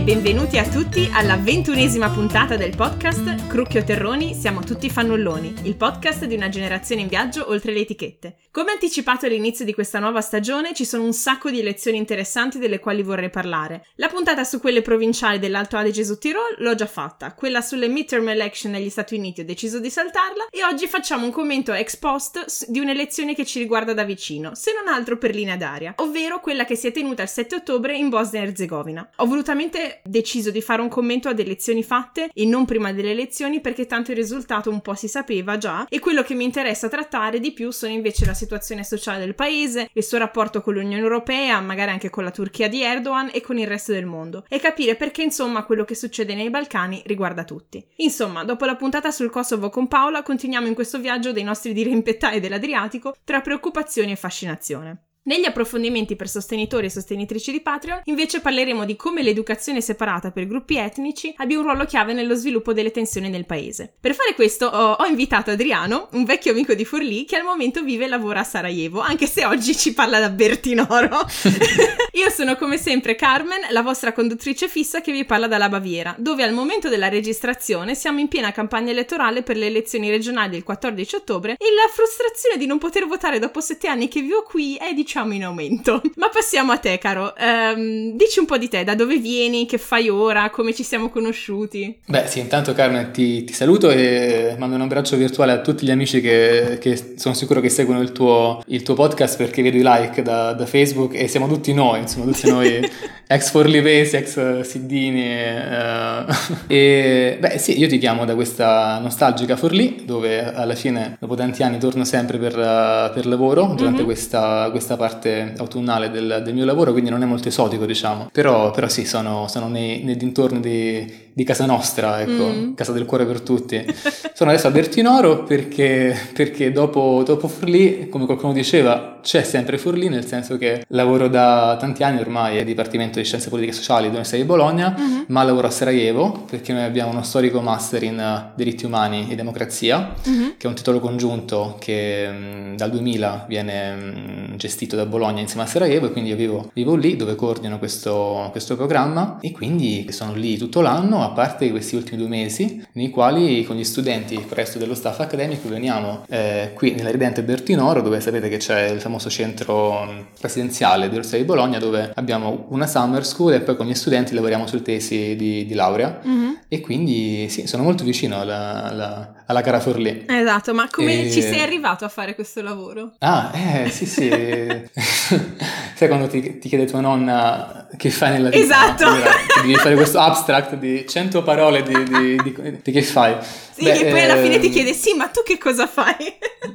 benvenuti a tutti alla ventunesima puntata del podcast Crucchio Terroni Siamo tutti fannulloni, il podcast di una generazione in viaggio oltre le etichette. Come anticipato all'inizio di questa nuova stagione, ci sono un sacco di lezioni interessanti delle quali vorrei parlare. La puntata su quelle provinciali dell'Alto Adige su Tirol l'ho già fatta, quella sulle midterm election negli Stati Uniti ho deciso di saltarla e oggi facciamo un commento ex post di un'elezione che ci riguarda da vicino, se non altro per linea d'aria, ovvero quella che si è tenuta il 7 ottobre in Bosnia e Herzegovina. Ho volutamente deciso di fare un commento ad elezioni fatte e non prima delle elezioni perché tanto il risultato un po' si sapeva già e quello che mi interessa trattare di più sono invece la situazione sociale del paese, il suo rapporto con l'Unione Europea, magari anche con la Turchia di Erdogan e con il resto del mondo e capire perché insomma quello che succede nei Balcani riguarda tutti. Insomma, dopo la puntata sul Kosovo con Paola continuiamo in questo viaggio dei nostri dirimpettai dell'Adriatico tra preoccupazione e fascinazione. Negli approfondimenti per sostenitori e sostenitrici di Patreon, invece parleremo di come l'educazione separata per gruppi etnici abbia un ruolo chiave nello sviluppo delle tensioni nel paese. Per fare questo ho, ho invitato Adriano, un vecchio amico di Forlì, che al momento vive e lavora a Sarajevo, anche se oggi ci parla da Bertinoro. Io sono come sempre Carmen, la vostra conduttrice fissa che vi parla dalla Baviera, dove al momento della registrazione siamo in piena campagna elettorale per le elezioni regionali del 14 ottobre e la frustrazione di non poter votare dopo sette anni che vivo qui è diciamo diciamo in aumento. Ma passiamo a te, caro. Um, dici un po' di te, da dove vieni, che fai ora, come ci siamo conosciuti? Beh, sì, intanto Carmen ti, ti saluto e mando un abbraccio virtuale a tutti gli amici che, che sono sicuro che seguono il tuo, il tuo, podcast perché vedo i like da, da, Facebook e siamo tutti noi, insomma, tutti noi ex Forlivesi, ex Siddini. Uh, e beh, sì, io ti chiamo da questa nostalgica Forlì, dove alla fine, dopo tanti anni, torno sempre per, per lavoro durante mm-hmm. questa, questa parte parte autunnale del, del, mio lavoro, quindi non è molto esotico, diciamo. Però, però sì, sono, sono nei, nei, dintorni di, di, casa nostra, ecco, mm. casa del cuore per tutti. sono adesso a Bertinoro perché, perché dopo, dopo Forlì, come qualcuno diceva, c'è sempre Forlì, nel senso che lavoro da tanti anni ormai al Dipartimento di Scienze Politiche e Sociali dell'Università di Bologna, mm-hmm. ma lavoro a Sarajevo perché noi abbiamo uno storico master in uh, diritti umani e democrazia, mm-hmm. che è un titolo congiunto che um, dal 2000 viene um, gestito da Bologna insieme a Sarajevo e quindi io vivo, vivo lì dove coordino questo, questo, programma e quindi sono lì tutto l'anno a parte questi ultimi due mesi nei quali con gli studenti e il resto dello staff accademico veniamo eh, qui nella ridente Bertinoro dove sapete che c'è il famoso centro residenziale dell'Università di Bologna dove abbiamo una summer school e poi con gli studenti lavoriamo sulle tesi di, di laurea mm-hmm. e quindi sì, sono molto vicino alla, alla, alla cara Forlì. Esatto, ma come e... ci sei arrivato a fare questo lavoro? Ah, eh sì sì, Sai quando ti, ti, chiede tua nonna che fai nella vita? Esatto! No? devi fare questo abstract di 100 parole di, di, di, di che fai. Sì, Beh, e poi alla fine ti ehm, chiede, sì, ma tu che cosa fai?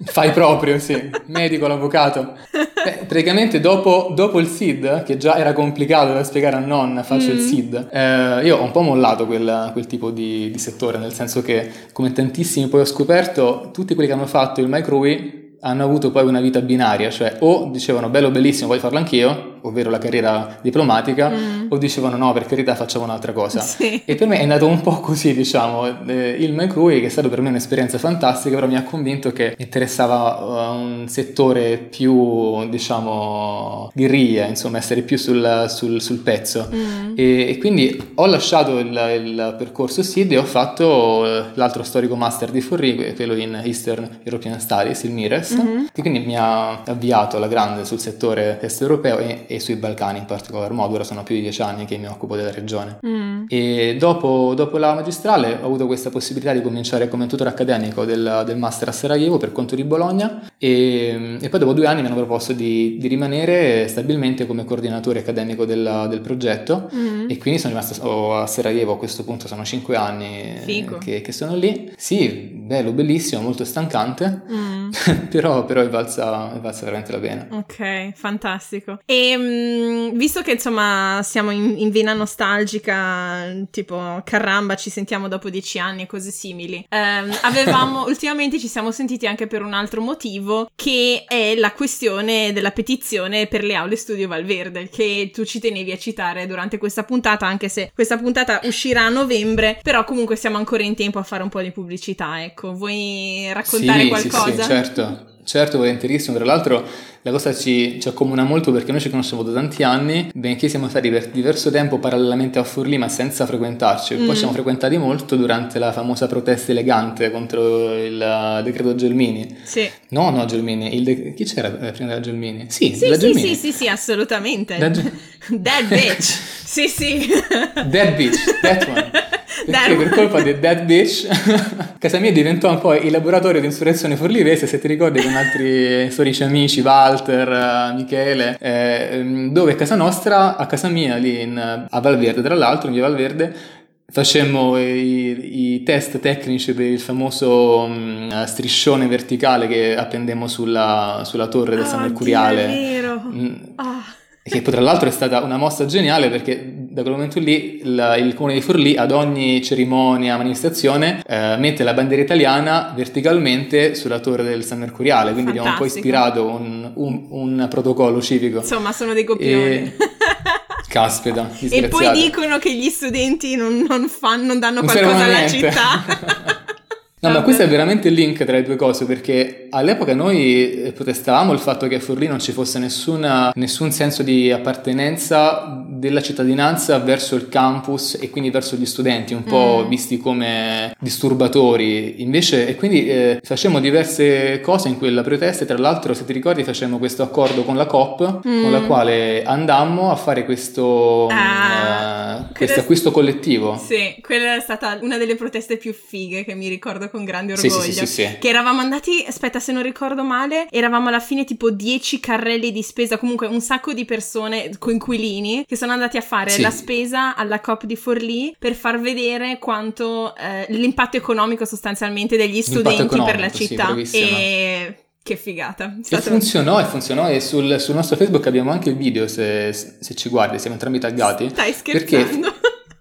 Fai proprio, sì, medico, l'avvocato. Beh, praticamente dopo, dopo, il SID, che già era complicato da spiegare a nonna, faccio mm. il SID, eh, io ho un po' mollato quel, quel tipo di, di settore, nel senso che, come tantissimi poi ho scoperto, tutti quelli che hanno fatto il microwave hanno avuto poi una vita binaria, cioè o dicevano bello bellissimo, voglio farlo anch'io, ovvero la carriera diplomatica, mm. o dicevano no, per carità facciamo un'altra cosa. Sì. E per me è andato un po' così, diciamo, eh, il McCrew, che è stato per me un'esperienza fantastica, però mi ha convinto che interessava uh, un settore più, diciamo, guerriglia, insomma, essere più sul, sul, sul pezzo. Mm. E, e, quindi ho lasciato il, il, percorso SID e ho fatto uh, l'altro storico master di Forri, quello in Eastern European Studies, il MIRES, mm-hmm. che quindi mi ha avviato alla grande sul settore est europeo e, e sui Balcani in particolar modo, ora sono più di dieci anni che mi occupo della regione. Mm. E dopo, dopo, la magistrale ho avuto questa possibilità di cominciare come tutore accademico del, del master a Sarajevo per conto di Bologna e, e poi dopo due anni mi hanno proposto di, di rimanere stabilmente come coordinatore accademico del, del progetto mm. e quindi sono rimasto a Sarajevo a questo punto, sono cinque anni che, che, sono lì. Sì, bello, bellissimo, molto stancante, mm. però, però è, valsa, è valsa veramente la pena. Ok, fantastico. E Ehm, visto che insomma siamo in, in, vena nostalgica, tipo caramba, ci sentiamo dopo dieci anni e cose simili, ehm, avevamo ultimamente ci siamo sentiti anche per un altro motivo che è la questione della petizione per le aule studio Valverde che tu ci tenevi a citare durante questa puntata, anche se questa puntata uscirà a novembre, però comunque siamo ancora in tempo a fare un po' di pubblicità. Ecco, vuoi raccontare sì, qualcosa? Sì, sì, Certo, certo, volentierissimo. Tra l'altro la cosa ci, ci, accomuna molto perché noi ci conosciamo da tanti anni, benché siamo stati per diverso tempo parallelamente a Forlì ma senza frequentarci. Mm. Poi ci siamo frequentati molto durante la famosa protesta elegante contro il decreto Gelmini. Sì. No, no, Gelmini. De- chi c'era prima della Gelmini? Sì, sì, sì, Gelmini. sì, sì, sì, assolutamente. Ge- Dead bitch. sì, sì. Dead bitch, that one. Perché per colpa di Dead Bitch casa mia diventò un po' il laboratorio di insurrezione forlivese, se ti ricordi con altri storici amici, Walter, eh, Michele, eh, dove a casa nostra, a casa mia lì in, a Valverde, tra l'altro in via Valverde, facemmo i, i, test tecnici per il famoso um, striscione verticale che appendemmo sulla, sulla torre del oh, San Mercuriale. Dio, è vero. Mm. Oh. Che poi tra l'altro è stata una mossa geniale perché da quel momento lì il, il comune di Forlì ad ogni cerimonia, manifestazione eh, mette la bandiera italiana verticalmente sulla torre del San Mercuriale, quindi Fantastico. abbiamo un po' ispirato un, un, un protocollo civico. Insomma, sono dei copioni. E... Caspita, E poi dicono che gli studenti non, non, fanno, non danno non qualcosa alla città. No, ma questo è veramente il link tra le due cose, perché all'epoca noi eh, protestavamo il fatto che a Forlì non ci fosse nessuna, nessun senso di appartenenza della cittadinanza verso il campus e quindi verso gli studenti, un po' mm. visti come disturbatori. Invece, e quindi eh, facemmo diverse cose in quella protesta, e tra l'altro, se ti ricordi, facemmo questo accordo con la COP, mm. con la quale andammo a fare questo, ah, eh, questo acquisto collettivo. Sì, quella è stata una delle proteste più fighe che mi ricordo con grande orgoglio. Sì, sì, sì, che eravamo andati, aspetta se non ricordo male, eravamo alla fine tipo 10 carrelli di spesa, comunque un sacco di persone, coinquilini, che sono andati a fare la spesa alla COP di Forlì per far vedere quanto eh, l'impatto economico sostanzialmente degli studenti per la città. e... Che figata. E funzionò, e funzionò, e sul, sul, nostro Facebook abbiamo anche il video, se, se ci guardi, siamo entrambi taggati. Stai scherzando?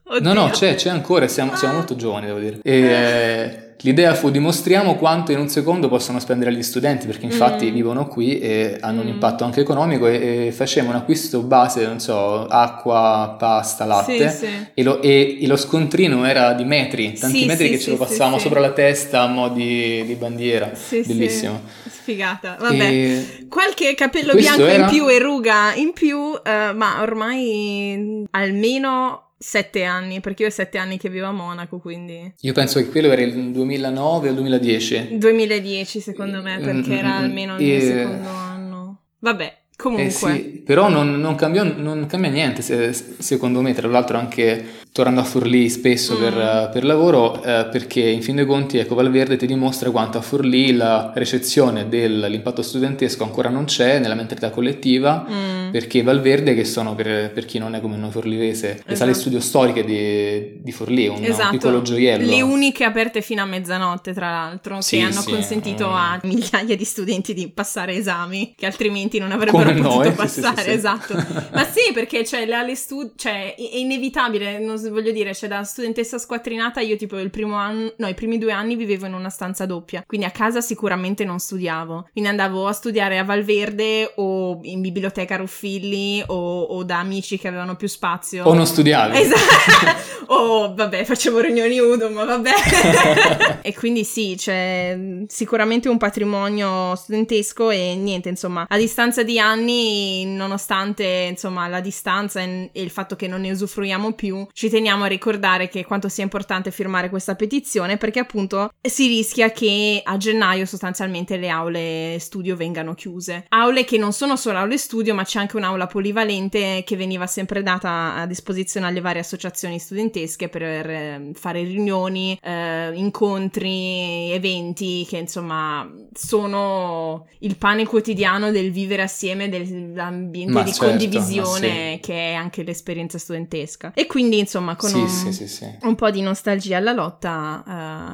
Perché... no, no, c'è, c'è ancora, siamo, siamo molto giovani, devo dire. E, eh, L'idea fu dimostriamo quanto in un secondo possono spendere gli studenti, perché infatti mm. vivono qui e hanno mm. un impatto anche economico e, e, facevamo un acquisto base, non so, acqua, pasta, latte sì, sì. E, lo, e, e, lo, scontrino era di metri, tanti sì, metri che ce lo passavamo sopra la testa a mo' di, di bandiera, bellissimo. Sfigata, vabbè, qualche capello bianco era... in più e ruga in più, uh, ma ormai almeno sette anni, perché io ho sette anni che vivo a Monaco, quindi... Io penso che quello era il 2009 o il 2010. 2010 secondo me, perché mm, era mm, almeno il mio secondo anno. Vabbè, Comunque. Eh sì, però non, non, cambiò, non, cambia niente se, secondo me, tra l'altro anche tornando a Forlì spesso mm. per, per, lavoro, eh, perché in fin dei conti ecco, Valverde ti dimostra quanto a Forlì la ricezione dell'impatto studentesco ancora non c'è nella mentalità collettiva, mm. perché Valverde, che sono per, per, chi non è come noi forlivese, esatto. le sale esatto. studio storiche di, di Forlì, un, esatto. piccolo gioiello. Le uniche aperte fino a mezzanotte, tra l'altro, sì, che hanno sì, consentito mm. a migliaia di studenti di passare esami che altrimenti non avrebbero come potuto noi, passare, sì, esatto. Ma sì, perché cioè, le studi- cioè, è inevitabile, non voglio dire, cioè da studentessa squattrinata io tipo il primo anno, no, i primi due anni vivevo in una stanza doppia, quindi a casa sicuramente non studiavo, quindi andavo a studiare a Valverde o in biblioteca Ruffilli o, o da amici che avevano più spazio. O non studiavi. Esatto. o vabbè, facevo riunioni Udo, ma vabbè. e quindi sì, c'è cioè, sicuramente un patrimonio studentesco e niente, insomma, a distanza di anni nonostante insomma la distanza e il fatto che non ne usufruiamo più, ci teniamo a ricordare che quanto sia importante firmare questa petizione perché appunto si rischia che a gennaio sostanzialmente le aule studio vengano chiuse. Aule che non sono solo aule studio, ma c'è anche un'aula polivalente che veniva sempre data a disposizione alle varie associazioni studentesche per eh, fare riunioni, eh, incontri, eventi che insomma sono il pane quotidiano del vivere assieme, del l'ambiente ma di certo, condivisione sì. che è anche l'esperienza studentesca. E quindi, insomma, con sì, un, sì, un, po' di nostalgia alla lotta,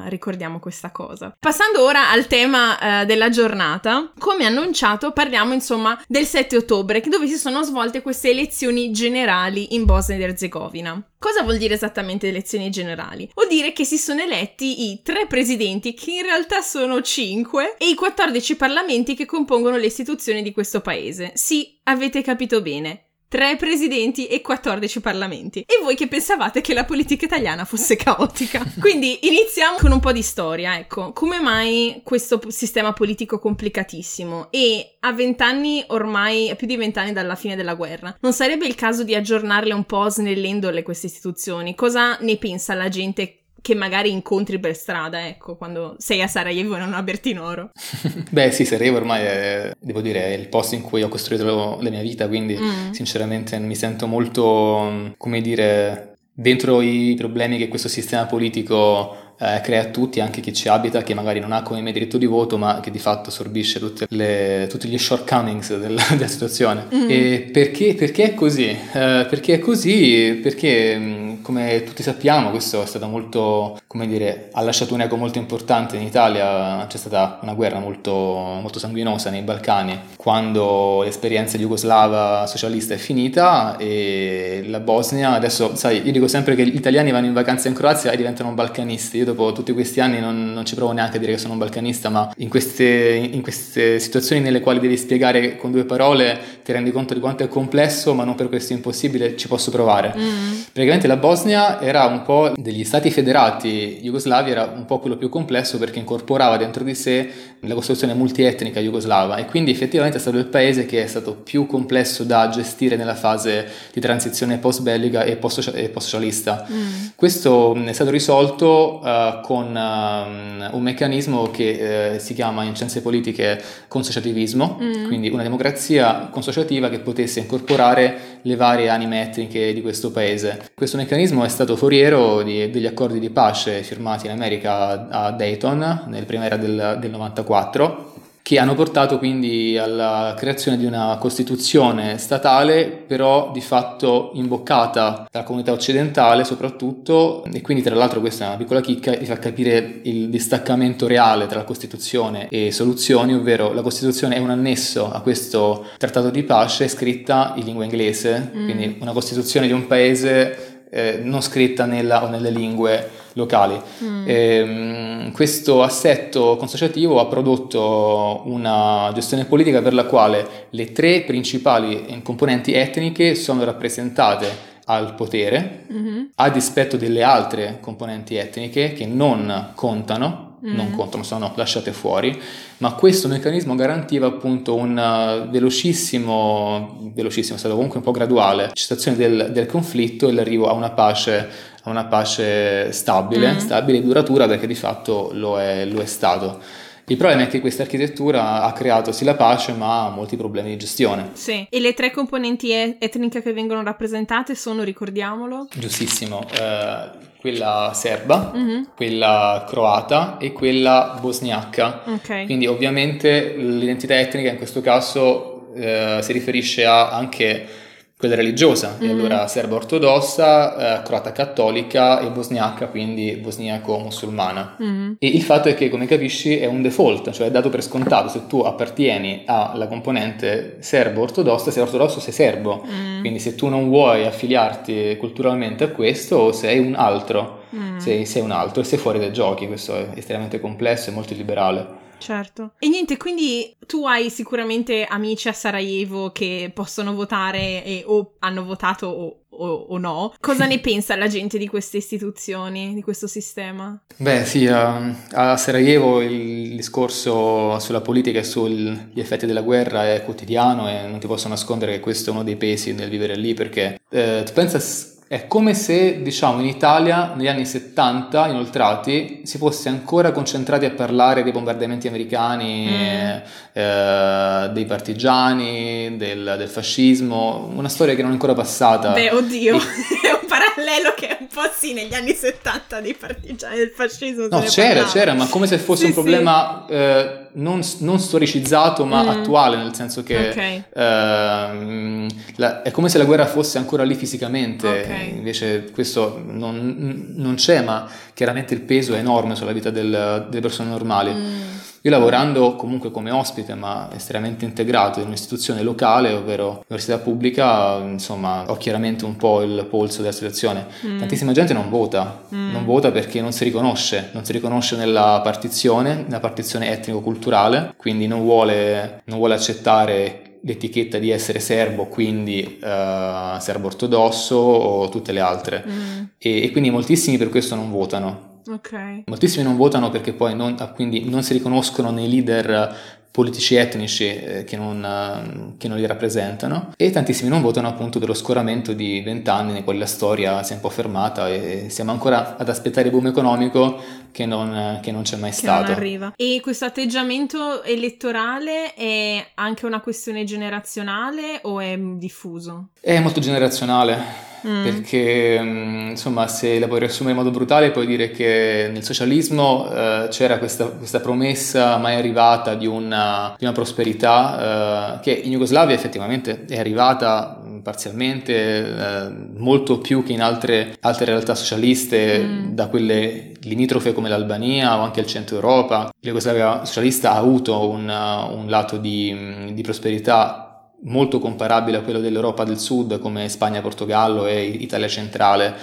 uh, ricordiamo questa cosa. Passando ora al tema uh, della giornata, come annunciato, parliamo insomma del 7 ottobre, dove si sono svolte queste elezioni generali in Bosnia ed Erzegovina. Cosa vuol dire esattamente elezioni generali? Vuol dire che si sono eletti i tre presidenti, che in realtà sono cinque, e i 14 parlamenti che compongono le istituzioni di questo paese. Sì, avete capito bene. Tre presidenti e 14 parlamenti. E voi che pensavate che la politica italiana fosse caotica? Quindi iniziamo con un po' di storia, ecco. Come mai questo sistema politico complicatissimo? E a vent'anni ormai, a più di vent'anni dalla fine della guerra, non sarebbe il caso di aggiornarle un po' snellendole queste istituzioni? Cosa ne pensa la gente che magari incontri per strada, ecco, quando sei a Sarajevo e non a Bertinoro. Beh sì, Sarajevo ormai è, devo dire, è il posto in cui ho costruito la mia vita, quindi mm. sinceramente mi sento molto, come dire, dentro i problemi che questo sistema politico eh, crea a tutti, anche chi ci abita, che magari non ha come me diritto di voto, ma che di fatto assorbisce le, tutti gli shortcomings della, della situazione. Mm. E perché, perché, è così? Eh, perché è così? Perché, mm, come tutti sappiamo, questo è stato molto, come dire, ha lasciato un eco molto importante in Italia, c'è stata una guerra molto, molto sanguinosa nei Balcani, quando l'esperienza jugoslava socialista è finita e la Bosnia, adesso sai, io dico sempre che gli italiani vanno in vacanza in Croazia e diventano balcanisti, dopo tutti questi anni non, non, ci provo neanche a dire che sono un balcanista, ma in queste, in queste, situazioni nelle quali devi spiegare con due parole ti rendi conto di quanto è complesso, ma non per questo impossibile, ci posso provare. Mm. Praticamente la Bosnia era un po' degli stati federati jugoslavi, era un po' quello più complesso perché incorporava dentro di sé la costruzione multietnica jugoslava e quindi effettivamente è stato il paese che è stato più complesso da gestire nella fase di transizione post-bellica e post-socialista. Mm. Questo è stato risolto uh, con um, un meccanismo che uh, si chiama in scienze politiche consociativismo, mm. quindi una democrazia consociativa che potesse incorporare le varie anime etniche di questo paese. Questo meccanismo è stato foriero di, degli accordi di pace firmati in America a Dayton nel primavera del, del 94 che hanno portato quindi alla creazione di una Costituzione statale, però di fatto imboccata dalla comunità occidentale soprattutto, e quindi tra l'altro questa è una piccola chicca, vi fa capire il distaccamento reale tra Costituzione e soluzioni, ovvero la Costituzione è un annesso a questo trattato di pace scritta in lingua inglese, mm. quindi una Costituzione di un paese eh, non scritta nella o nelle lingue locali. Mm. E, ehm, questo assetto consociativo ha prodotto una gestione politica per la quale le tre principali componenti etniche sono rappresentate al potere, mm-hmm. a dispetto delle altre componenti etniche che non contano non contano, sono lasciate fuori, ma questo meccanismo garantiva appunto un uh, velocissimo, velocissimo, è stato comunque un po' graduale, cessazione del, del conflitto e l'arrivo a una pace, a una pace stabile, mm. stabile e duratura perché di fatto lo è, lo è stato. Il problema è che questa architettura ha creato sì la pace, ma molti problemi di gestione. Sì, e le tre componenti etniche che vengono rappresentate sono, ricordiamolo? Giustissimo, eh, quella serba, mm-hmm. quella croata e quella bosniacca. Okay. Quindi ovviamente l'identità etnica in questo caso eh, si riferisce a anche quella religiosa, mm-hmm. e allora serba ortodossa, eh, croata cattolica e bosniaca, quindi bosniaco-musulmana. Mm-hmm. E il fatto è che, come capisci, è un default, cioè è dato per scontato, se tu appartieni alla componente serbo-ortodossa, sei ortodosso sei serbo, mm-hmm. quindi se tu non vuoi affiliarti culturalmente a questo, sei un altro, mm. sei, sei un altro e sei fuori dai giochi, questo è estremamente complesso e molto liberale. Certo. E niente, quindi tu hai sicuramente amici a Sarajevo che possono votare e, o hanno votato o, o, o, no. Cosa ne pensa la gente di queste istituzioni, di questo sistema? Beh, sì, a, a Sarajevo il discorso sulla politica e sugli effetti della guerra è quotidiano e non ti posso nascondere che questo è uno dei pesi nel vivere lì perché eh, tu pensa è come se, diciamo, in Italia negli anni 70, inoltrati, si fosse ancora concentrati a parlare dei bombardamenti americani, mm. eh, dei partigiani, del, del, fascismo, una storia che non è ancora passata. Beh, oddio, è un parallelo che un po' sì, negli anni 70 dei partigiani del fascismo. No, c'era, c'era, ma come se fosse sì, un problema sì. eh, non, non, storicizzato, ma mm. attuale, nel senso che okay. eh, la, è come se la guerra fosse ancora lì fisicamente. Okay invece questo non, non, c'è, ma chiaramente il peso è enorme sulla vita del, delle persone normali. Mm. Io lavorando comunque come ospite, ma estremamente integrato in un'istituzione locale, ovvero l'università pubblica, insomma, ho chiaramente un po' il polso della situazione. Mm. Tantissima gente non vota, mm. non vota perché non si riconosce, non si riconosce nella partizione, nella partizione etnico-culturale, quindi non vuole, non vuole accettare l'etichetta di essere serbo, quindi uh, serbo ortodosso o tutte le altre. Mm. E, e, quindi moltissimi per questo non votano. Okay. Moltissimi non votano perché poi non, quindi non si riconoscono nei leader politici etnici eh, che, non, eh, che, non, li rappresentano e tantissimi non votano appunto dello scoramento di vent'anni nei quali la storia si è un po' fermata e siamo ancora ad aspettare il boom economico che non, che non c'è mai che stato. Arriva. E questo atteggiamento elettorale è anche una questione generazionale o è diffuso? È molto generazionale. Mm. Perché mm, insomma, se la puoi riassumere in modo brutale, puoi dire che nel socialismo eh, c'era questa, questa, promessa mai arrivata di una, di una prosperità eh, che in Jugoslavia effettivamente è arrivata mm, parzialmente, eh, molto più che in altre, altre realtà socialiste, mm. da quelle limitrofe come l'Albania o anche il centro Europa. La Jugoslavia socialista ha avuto un, un lato di, di prosperità molto comparabile a quello dell'Europa del Sud come Spagna, Portogallo e Italia centrale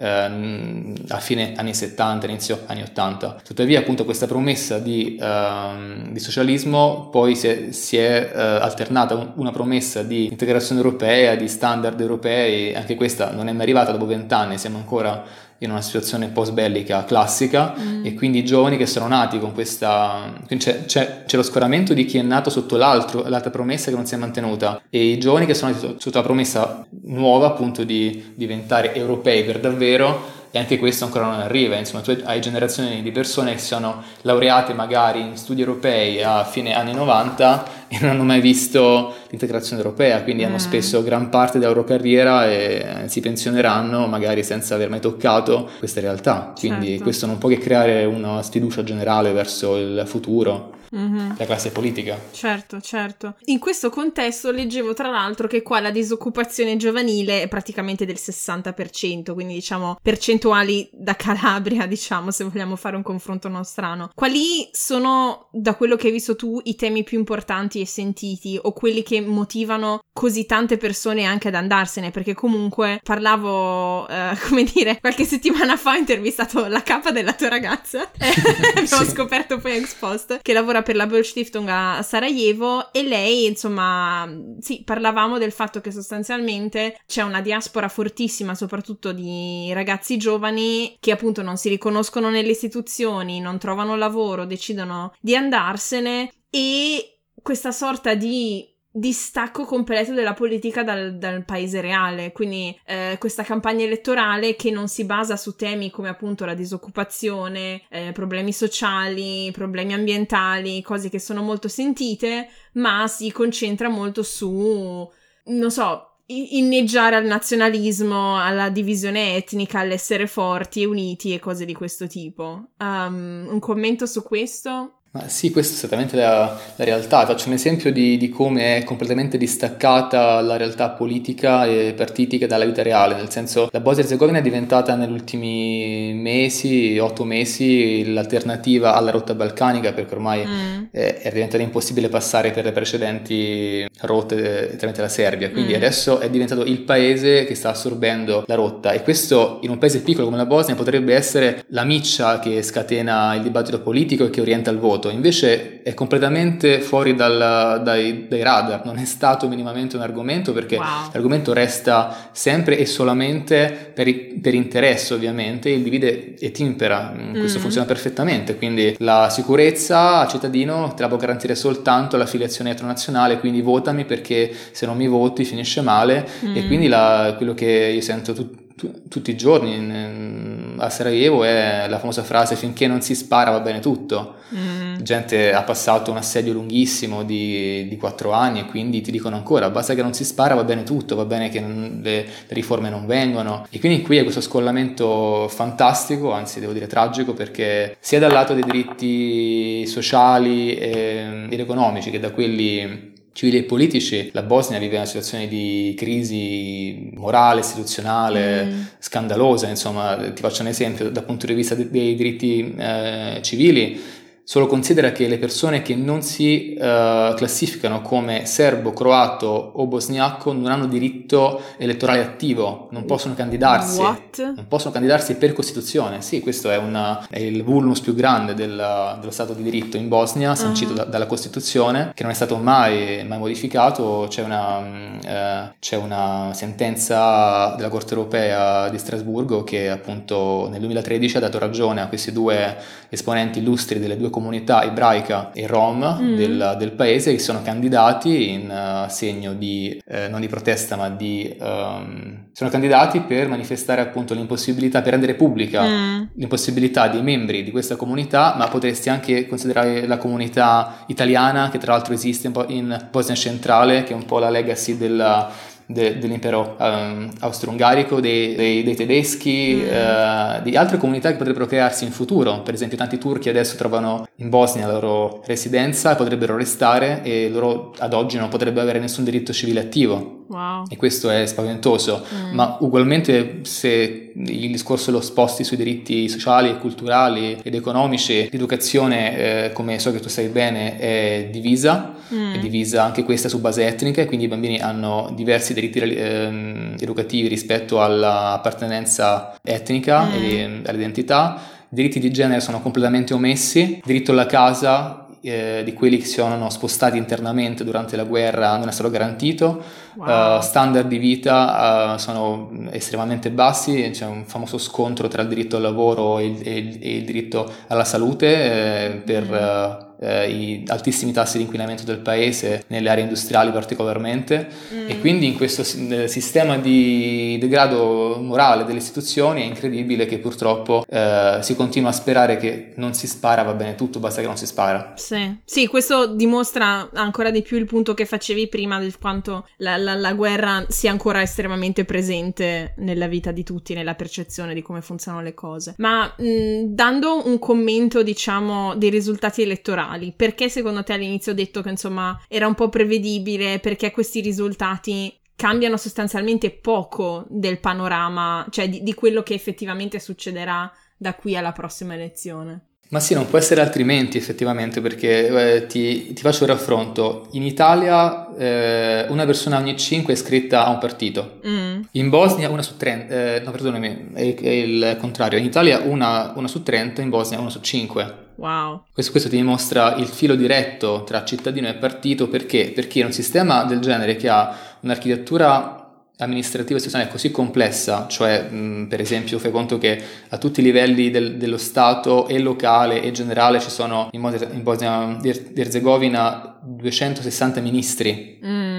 ehm, a fine anni 70, inizio anni 80. Tuttavia appunto questa promessa di, ehm, di socialismo poi si è, si è eh, alternata una promessa di integrazione europea, di standard europei, anche questa non è mai arrivata dopo vent'anni, siamo ancora in una situazione post bellica classica mm. e quindi i giovani che sono nati con questa... C'è, c'è, c'è, lo scoramento di chi è nato sotto l'altro, l'altra promessa che non si è mantenuta e i giovani che sono nati sotto la promessa nuova appunto di diventare europei per davvero e anche questo ancora non arriva, insomma tu hai generazioni di persone che sono laureate magari in studi europei a fine anni 90 e non hanno mai visto l'integrazione europea, quindi mm. hanno spesso gran parte della loro carriera e si pensioneranno magari senza aver mai toccato queste realtà, quindi certo. questo non può che creare una sfiducia generale verso il futuro mm-hmm. la classe politica. Certo, certo. In questo contesto leggevo tra l'altro che qua la disoccupazione giovanile è praticamente del 60%, quindi diciamo percentuali da Calabria, diciamo, se vogliamo fare un confronto nostrano. Quali sono, da quello che hai visto tu, i temi più importanti e sentiti o quelli che motivano così tante persone anche ad andarsene? Perché comunque parlavo, eh, come dire, qualche settimana fa ho intervistato la capa della tua ragazza, abbiamo sì. scoperto poi ex post, che lavora lavora per la Böll Stiftung a Sarajevo e lei, insomma, sì, parlavamo del fatto che sostanzialmente c'è una diaspora fortissima, soprattutto di ragazzi giovani che appunto non si riconoscono nelle istituzioni, non trovano lavoro, decidono di andarsene e questa sorta di distacco completo della politica dal, dal paese reale, quindi eh, questa campagna elettorale che non si basa su temi come appunto la disoccupazione, eh, problemi sociali, problemi ambientali, cose che sono molto sentite, ma si concentra molto su, non so, inneggiare al nazionalismo, alla divisione etnica, all'essere forti e uniti e cose di questo tipo. Um, un commento su questo? Ma sì, questa è esattamente la, la realtà. Faccio un esempio di, di, come è completamente distaccata la realtà politica e partitica dalla vita reale, nel senso la Bosnia Herzegovina è diventata negli ultimi mesi, otto mesi, l'alternativa alla rotta balcanica perché ormai mm. è, è, diventato impossibile passare per le precedenti rotte tramite la Serbia, quindi mm. adesso è diventato il paese che sta assorbendo la rotta e questo in un paese piccolo come la Bosnia potrebbe essere la miccia che scatena il dibattito politico e che orienta il voto voto, invece è completamente fuori dal, dai, dai, radar, non è stato minimamente un argomento perché wow. l'argomento resta sempre e solamente per, per interesse ovviamente, il divide e timpera, mm, questo mm. funziona perfettamente, quindi la sicurezza al cittadino te la può garantire soltanto l'affiliazione etronazionale, quindi votami perché se non mi voti finisce male mm. e quindi la, quello che io sento tu, tu, tutti i giorni a Sarajevo è la famosa frase finché non si spara va bene tutto. Mm. Gente ha passato un assedio lunghissimo di, di quattro anni e quindi ti dicono ancora basta che non si spara va bene tutto, va bene che non, le, le, riforme non vengono. E quindi qui è questo scollamento fantastico, anzi devo dire tragico, perché sia dal lato dei diritti sociali e, ed economici che da quelli civili e politici, la Bosnia vive una situazione di crisi morale, istituzionale, mm. scandalosa, insomma, ti faccio un esempio dal punto di vista dei, dei diritti eh, civili, Solo considera che le persone che non si uh, classificano come serbo, croato o bosniaco non hanno diritto elettorale attivo, non possono candidarsi. What? Non possono candidarsi per Costituzione. Sì, questo è, una, è il vulnus più grande del, dello Stato di diritto in Bosnia, sancito uh-huh. da, dalla Costituzione, che non è stato mai, mai modificato. C'è una, uh, c'è una sentenza della Corte europea di Strasburgo che appunto nel 2013 ha dato ragione a questi due esponenti illustri delle due comunità comunità ebraica e rom mm. del, del, paese che sono candidati in uh, segno di, eh, non di protesta, ma di... Um, sono candidati per manifestare appunto l'impossibilità, per rendere pubblica mm. l'impossibilità dei membri di questa comunità, ma potresti anche considerare la comunità italiana, che tra l'altro esiste un po' in Bosnia centrale, che è un po' la legacy della de, dell'impero um, austro-ungarico, dei, dei, dei tedeschi, mm. uh, di altre comunità che potrebbero crearsi in futuro. Per esempio, tanti turchi adesso trovano in Bosnia la loro residenza potrebbero restare e loro ad oggi non potrebbero avere nessun diritto civile attivo. Wow. E questo è spaventoso, mm. ma ugualmente se il discorso lo sposti sui diritti sociali, culturali ed economici, l'educazione, eh, come so che tu sai bene, è divisa, mm. è divisa anche questa su base etnica, quindi i bambini hanno diversi diritti eh, educativi rispetto all'appartenenza etnica mm. e all'identità. I diritti di genere sono completamente omessi, diritto alla casa eh, di quelli che si sono spostati internamente durante la guerra non è stato garantito, wow. uh, standard di vita uh, sono estremamente bassi, c'è un famoso scontro tra il diritto al lavoro e il, e e il diritto alla salute eh, per... Mm. Eh, i altissimi tassi di inquinamento del paese, nelle aree industriali particolarmente, mm. e quindi in questo sistema di degrado morale delle istituzioni è incredibile che purtroppo eh, si continua a sperare che non si spara, va bene tutto, basta che non si spara. Sì, sì questo dimostra ancora di più il punto che facevi prima del quanto la, la, la guerra sia ancora estremamente presente nella vita di tutti, nella percezione di come funzionano le cose. Ma mh, dando un commento, diciamo, dei risultati elettorali, elettorali. Perché secondo te all'inizio ho detto che insomma era un po' prevedibile? Perché questi risultati cambiano sostanzialmente poco del panorama, cioè di, di quello che effettivamente succederà da qui alla prossima elezione? Ma sì, non può essere altrimenti effettivamente perché eh, ti, ti, faccio un raffronto. In Italia eh, una persona ogni cinque è iscritta a un partito. Mm. In Bosnia una su 30, eh, no perdonami, è, è, il contrario. In Italia una, una su 30, in Bosnia una su 5. Wow. Questo, questo, ti dimostra il filo diretto tra cittadino e partito perché? Perché in un sistema del genere che ha un'architettura amministrativa e istituzionale così complessa, cioè mh, per esempio fai conto che a tutti i livelli del, dello Stato e locale e generale ci sono in, in Bosnia-Herzegovina 260 ministri. Mm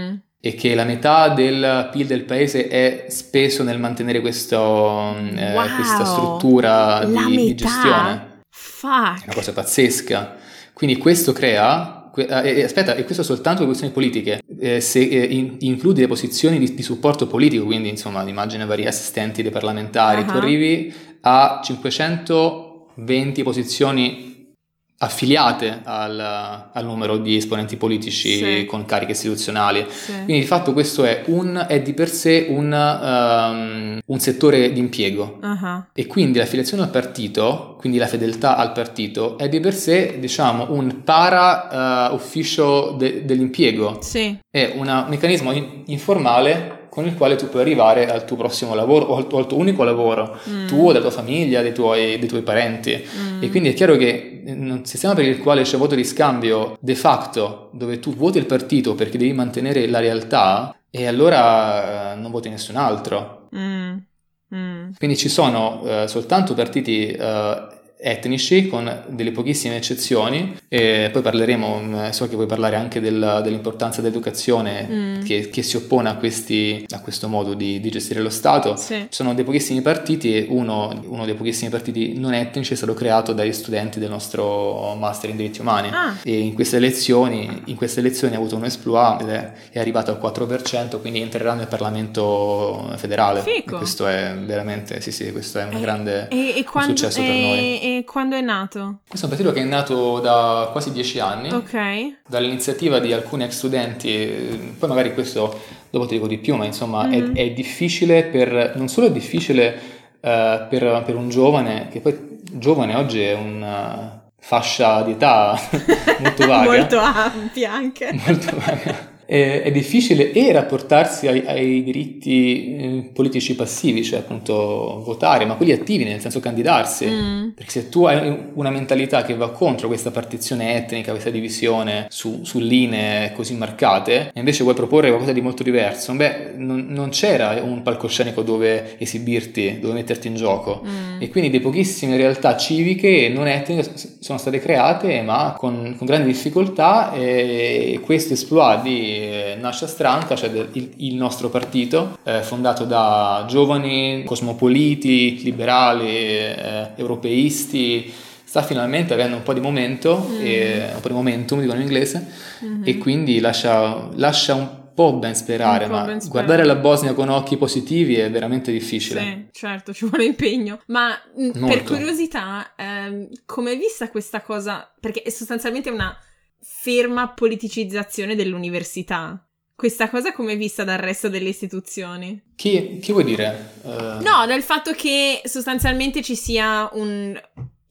e che la metà del PIL del paese è speso nel mantenere questo, eh, wow, questa struttura di, di, gestione. Fuck. È una cosa pazzesca. Quindi questo crea, eh, aspetta, e questo soltanto le posizioni politiche, eh, se eh, in, includi le posizioni di, di, supporto politico, quindi insomma immagina vari assistenti dei parlamentari, uh-huh. tu arrivi a 520 posizioni affiliate al, al, numero di esponenti politici sì. con cariche istituzionali. Sì. Quindi di fatto questo è, un, è di per sé un, um, un settore di impiego uh-huh. e quindi l'affiliazione al partito, quindi la fedeltà al partito, è di per sé diciamo un para uh, ufficio de, dell'impiego. Sì. È un meccanismo in, informale con il quale tu puoi arrivare al tuo prossimo lavoro o al tuo, al tuo unico lavoro, mm. tuo, della tua famiglia, dei tuoi, dei tuoi parenti. Mm. E quindi è chiaro che un sistema per il quale c'è voto di scambio de facto, dove tu voti il partito perché devi mantenere la realtà, e allora eh, non voti nessun altro. Mm. mm. Quindi ci sono uh, soltanto partiti uh, etnici con delle pochissime eccezioni e poi parleremo, mm, so che vuoi parlare anche del, dell'importanza dell'educazione mm. che, che, si oppone a, questi, a questo modo di, di, gestire lo Stato. Sì. Sono dei pochissimi partiti e uno, uno, dei pochissimi partiti non etnici è stato creato dagli studenti del nostro master in diritti umani ah. e in queste elezioni, in queste elezioni ha avuto un esploit ed è, è, arrivato al 4% quindi entrerà nel Parlamento federale. Fico. E questo è veramente, sì sì, questo è un e, grande e, e quando, successo per noi quando è nato? Questo è un partito che è nato da quasi dieci anni. Ok. Dall'iniziativa di alcuni ex studenti, poi magari questo dopo ti dico di più, ma insomma mm-hmm. è, è, difficile per, non solo è difficile uh, per, per, un giovane, che poi giovane oggi è un... Uh, fascia di età molto vaga. molto ampia anche. Molto vaga è, è difficile e rapportarsi ai, ai diritti eh, politici passivi, cioè appunto votare, ma quelli attivi, nel senso candidarsi. Mm. Perché se tu hai una mentalità che va contro questa partizione etnica, questa divisione su, su linee così marcate, e invece vuoi proporre qualcosa di molto diverso, beh, non, non c'era un palcoscenico dove esibirti, dove metterti in gioco. Mm. E quindi delle pochissime realtà civiche non etniche sono state create, ma con, con grandi difficoltà, e questo nasce a Stranca, cioè il, il nostro partito, eh, fondato da giovani cosmopoliti, liberali, eh, europeisti, sta finalmente avendo un po' di momento, mm. e, un po' di momentum, dicono in inglese, mm-hmm. e quindi lascia, lascia un po' ben sperare, ma ben sperare. guardare la Bosnia con occhi positivi è veramente difficile. Sì, certo, ci vuole impegno. Ma mm, Molto. per curiosità, eh, come hai vista questa cosa? Perché è sostanzialmente una ferma politicizzazione dell'università. Questa cosa come è vista dal resto delle istituzioni? Chi, chi vuoi dire? Uh... No, dal fatto che sostanzialmente ci sia un...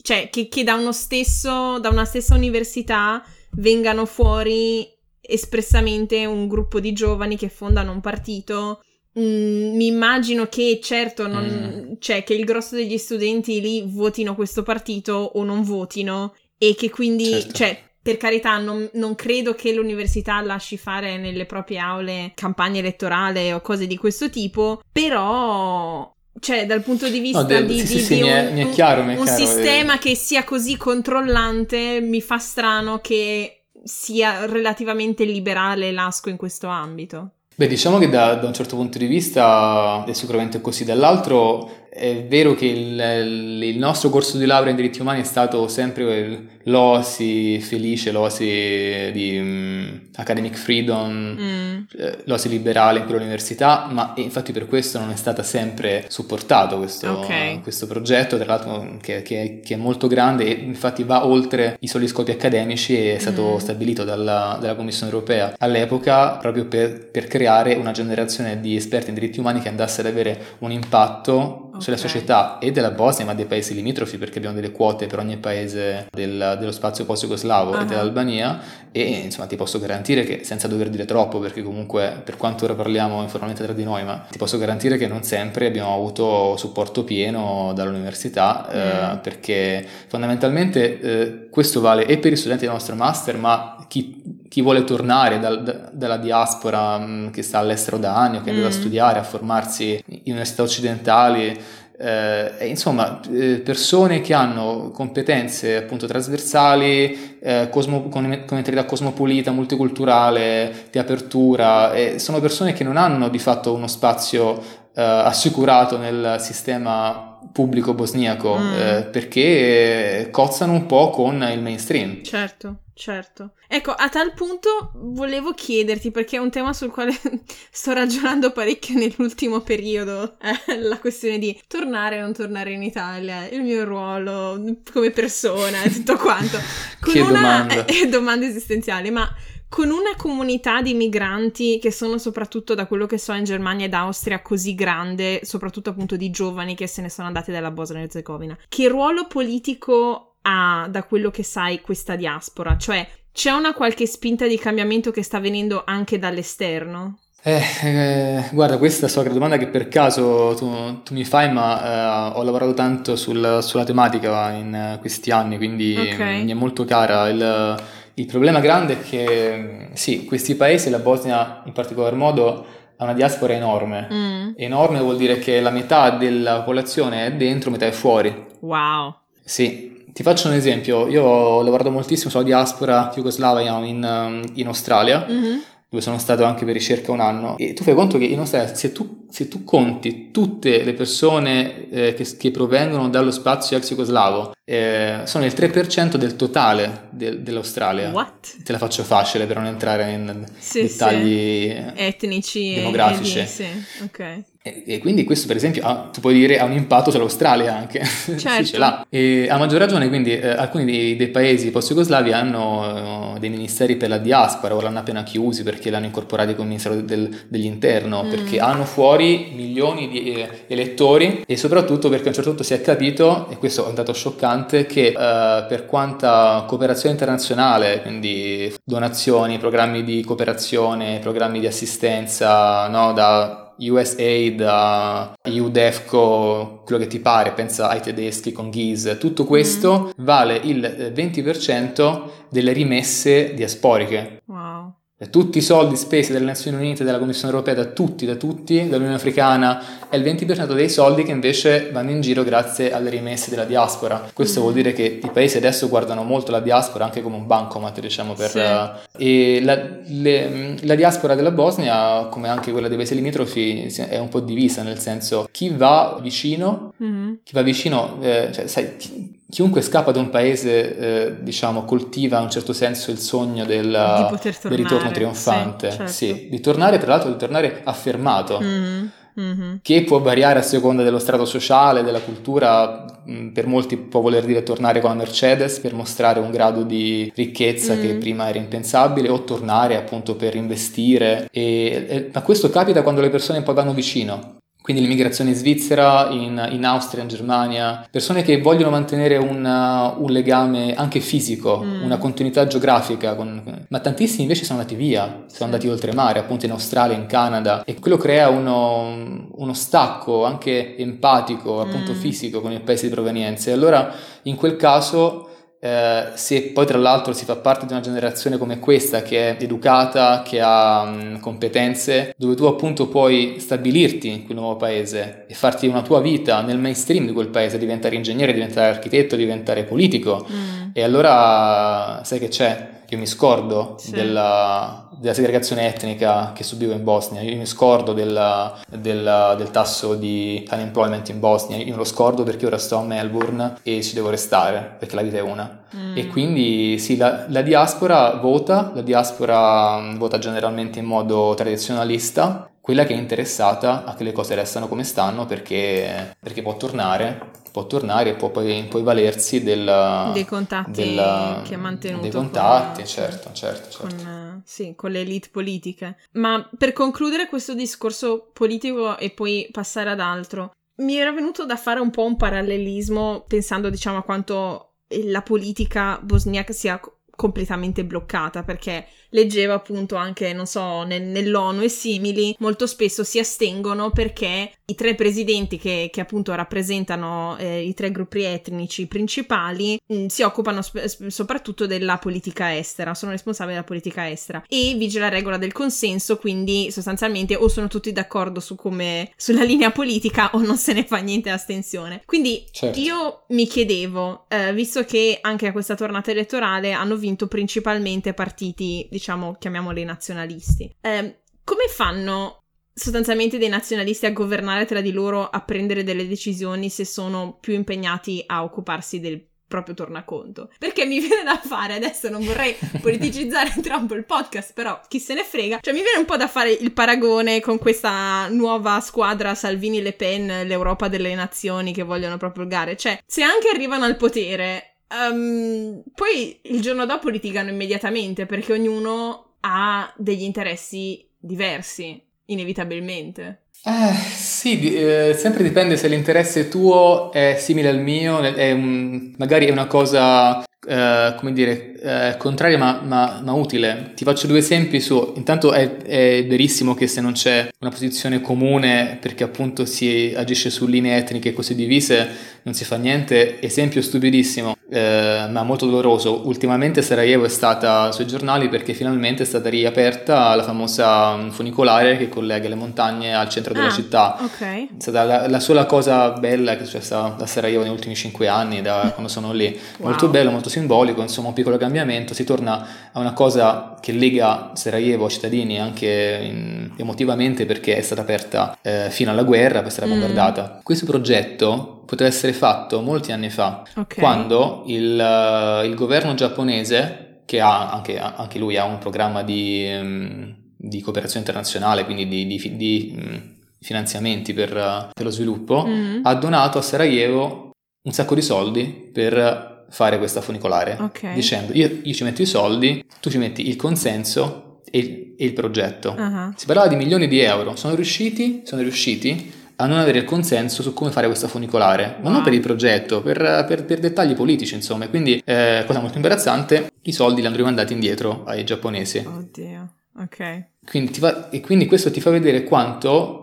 cioè che, che da uno stesso, da una stessa università vengano fuori espressamente un gruppo di giovani che fondano un partito. Mm, mi immagino che certo non, mm. cioè, che il grosso degli studenti lì votino questo partito o non votino e che quindi certo. cioè, per carità, non, non, credo che l'università lasci fare nelle proprie aule campagne elettorali o cose di questo tipo, però cioè dal punto di vista no, de- di, sì, di, sì, di un, è, è chiaro, è un chiaro, sistema è... che sia così controllante mi fa strano che sia relativamente liberale l'ASCO in questo ambito. Beh, diciamo che da, da un certo punto di vista è sicuramente così, dall'altro è vero che il, il, nostro corso di laurea in diritti umani è stato sempre l'osi felice, l'osi di um, academic freedom, mm. eh, l'osi liberale in quell'università, ma infatti per questo non è stato sempre supportato questo, okay. questo progetto, tra l'altro che, che, che, è molto grande e infatti va oltre i soli scopi accademici e è stato mm. stabilito dalla, dalla, Commissione europea all'epoca proprio per, per creare una generazione di esperti in diritti umani che andasse ad avere un impatto sulla società e della Bosnia ma dei paesi limitrofi perché abbiamo delle quote per ogni paese del, dello spazio post-jugoslavo uh-huh. e dell'Albania e insomma ti posso garantire che senza dover dire troppo perché comunque per quanto ora parliamo informalmente tra di noi ma ti posso garantire che non sempre abbiamo avuto supporto pieno dall'università mm. eh, perché fondamentalmente eh, questo vale e per gli studenti del nostro master ma chi, chi vuole tornare dal, da, dalla diaspora mh, mm, che sta all'estero da anni o che mm. a studiare, a formarsi in università occidentali, eh, insomma, eh, persone che hanno competenze appunto trasversali, eh, cosmo, con, con mentalità cosmopolita, multiculturale, di apertura, sono persone che non hanno di fatto uno spazio eh, assicurato nel sistema pubblico bosniaco mm. eh, perché cozzano un po' con il mainstream. Certo, certo. Ecco, a tal punto volevo chiederti, perché è un tema sul quale sto ragionando parecchio nell'ultimo periodo, eh, la questione di tornare o non tornare in Italia, il mio ruolo come persona e tutto quanto. Con che una, domanda. Eh, domande esistenziali, ma con una comunità di migranti che sono soprattutto da quello che so in Germania ed Austria così grande, soprattutto appunto di giovani che se ne sono andati dalla Bosnia e Herzegovina, che ruolo politico ha da quello che sai questa diaspora? Cioè c'è una qualche spinta di cambiamento che sta venendo anche dall'esterno? Eh, eh, guarda, questa è una domanda che per caso tu, tu mi fai, ma eh, ho lavorato tanto sul, sulla tematica in questi anni, quindi okay. mi è molto cara. Il, il problema grande è che sì, questi paesi, la Bosnia in particolar modo, ha una diaspora enorme. Mm. Enorme vuol dire che la metà della popolazione è dentro, metà è fuori. Wow. Sì, ti faccio un esempio. Io ho lavorato moltissimo sulla diaspora jugoslava in, in Australia. Mm-hmm dove sono stato anche per ricerca un anno, e tu fai conto che in Australia, se tu, se tu conti tutte le persone eh, che, che, provengono dallo spazio ex jugoslavo, eh, sono il 3% del totale de, dell'Australia. What? Te la faccio facile per non entrare in sì, dettagli sì. etnici demografici. E, sì, ok. E, e, quindi questo per esempio ha, tu puoi dire ha un impatto sull'Australia anche, certo. sì, ce l'ha. E a maggior ragione quindi eh, alcuni dei, dei paesi post-Jugoslavi hanno eh, dei ministeri per la diaspora o l'hanno appena chiusi perché l'hanno incorporati con il Ministero del, dell'Interno, mm. perché hanno fuori milioni di eh, elettori e soprattutto perché a un certo punto si è capito, e questo è un dato scioccante, che eh, per quanta cooperazione internazionale, quindi donazioni, programmi di cooperazione, programmi di assistenza, no, da USAID, uh, UDEFCO, quello che ti pare, pensa ai tedeschi con GIS, tutto questo mm. vale il 20% delle rimesse diasporiche. Wow tutti i soldi spesi dalle Nazioni Unite, dalla Commissione Europea, da tutti, da tutti, dall'Unione Africana, è il 20% dei soldi che invece vanno in giro grazie alle rimesse della diaspora. Questo vuol dire che i paesi adesso guardano molto la diaspora anche come un bancomat, diciamo, per... Sì. Uh, e la, le, la, diaspora della Bosnia, come anche quella dei paesi limitrofi, è un po' divisa, nel senso chi va vicino, mm. chi va vicino, eh, cioè, sai, chi, chiunque scappa da un paese, eh, diciamo, coltiva in un certo senso il sogno del, del ritorno trionfante. Sì, certo. sì, di tornare, tra l'altro, di tornare affermato. Mm. Mm-hmm. Che può variare a seconda dello strato sociale, della cultura, mm, per molti può voler dire tornare con la Mercedes per mostrare un grado di ricchezza mm. che prima era impensabile, o tornare appunto per investire. E, e, ma questo capita quando le persone poi vanno vicino, quindi l'immigrazione in Svizzera, in, in, Austria, in Germania, persone che vogliono mantenere una, un legame anche fisico, mm. una continuità geografica, con, ma tantissimi invece sono andati via, sono andati oltremare, appunto in Australia, in Canada, e quello crea uno, uno stacco anche empatico, appunto mm. fisico con il paese di provenienza. E allora in quel caso eh, se poi tra l'altro si fa parte di una generazione come questa che è educata, che ha mh, competenze, dove tu appunto puoi stabilirti in quel nuovo paese e farti una tua vita nel mainstream di quel paese, diventare ingegnere, diventare architetto, diventare politico, mm. e allora sai che c'è? Io mi scordo sì. della, della, segregazione etnica che subivo in Bosnia, io mi scordo della, della, del tasso di unemployment in Bosnia, io me lo scordo perché ora sto a Melbourne e ci devo restare perché la vita è una. Mm. E quindi sì, la, la, diaspora vota, la diaspora mm, vota generalmente in modo tradizionalista, quella che è interessata a che le cose restano come stanno perché, perché può tornare può tornare e può poi, poi valersi del, dei contatti del, che ha mantenuto. Dei contatti, con, certo, certo, certo. Con, sì, con le elite politiche. Ma per concludere questo discorso politico e poi passare ad altro, mi era venuto da fare un po' un parallelismo pensando diciamo a quanto la politica bosniaca sia completamente bloccata perché leggevo appunto anche, non so, nel, nell'ONU e simili, molto spesso si astengono perché i tre presidenti che, che appunto rappresentano eh, i tre gruppi etnici principali mh, mm, si occupano sp- soprattutto della politica estera, sono responsabili della politica estera e vige la regola del consenso, quindi sostanzialmente o sono tutti d'accordo su come sulla linea politica o non se ne fa niente astensione. Quindi certo. io mi chiedevo, eh, visto che anche a questa tornata elettorale hanno vinto principalmente partiti diciamo, chiamiamoli nazionalisti. Eh, come fanno sostanzialmente dei nazionalisti a governare tra di loro, a prendere delle decisioni se sono più impegnati a occuparsi del proprio tornaconto. Perché mi viene da fare, adesso non vorrei politicizzare troppo il podcast, però chi se ne frega, cioè mi viene un po' da fare il paragone con questa nuova squadra Salvini-Le Pen, l'Europa delle nazioni che vogliono proprio gare, cioè se anche arrivano al potere Um, poi il giorno dopo litigano immediatamente perché ognuno ha degli interessi diversi, inevitabilmente. Eh, sì, eh, sempre dipende se l'interesse tuo è simile al mio, è un, magari è una cosa Uh, come dire, uh, contraria ma, ma, ma, utile. Ti faccio due esempi su, intanto è, è, verissimo che se non c'è una posizione comune perché appunto si agisce su linee etniche così divise non si fa niente, esempio stupidissimo eh, ma molto doloroso. Ultimamente Sarajevo è stata sui giornali perché finalmente è stata riaperta la famosa funicolare che collega le montagne al centro della ah, città. Okay. È stata la, la, sola cosa bella che è successa da Sarajevo negli ultimi cinque anni, da quando sono lì. Wow. Molto bello, molto simbolico, insomma un piccolo cambiamento. Si torna a una cosa che lega Sarajevo ai cittadini anche in, emotivamente perché è stata aperta eh, fino alla guerra, poi stata mm. bombardata. Questo progetto poteva essere fatto molti anni fa, okay. quando il, uh, il, governo giapponese, che ha anche, anche, lui ha un programma di, um, di cooperazione internazionale, quindi di, di, di um, finanziamenti per, per lo sviluppo, mm. ha donato a Sarajevo un sacco di soldi per fare questa funicolare, okay. dicendo io, io, ci metto i soldi, tu ci metti il consenso e il, e il progetto. Uh-huh. Si parlava di milioni di euro, sono riusciti, sono riusciti a non avere il consenso su come fare questa funicolare, ma non per il progetto, per, per, per dettagli politici, insomma. Quindi, eh, cosa molto imbarazzante, i soldi li hanno rimandati indietro ai giapponesi. Oddio, ok. Quindi fa, e quindi questo ti fa vedere quanto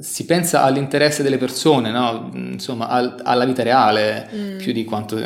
si pensa all'interesse delle persone, no? insomma al, alla vita reale, mm. più di quanto,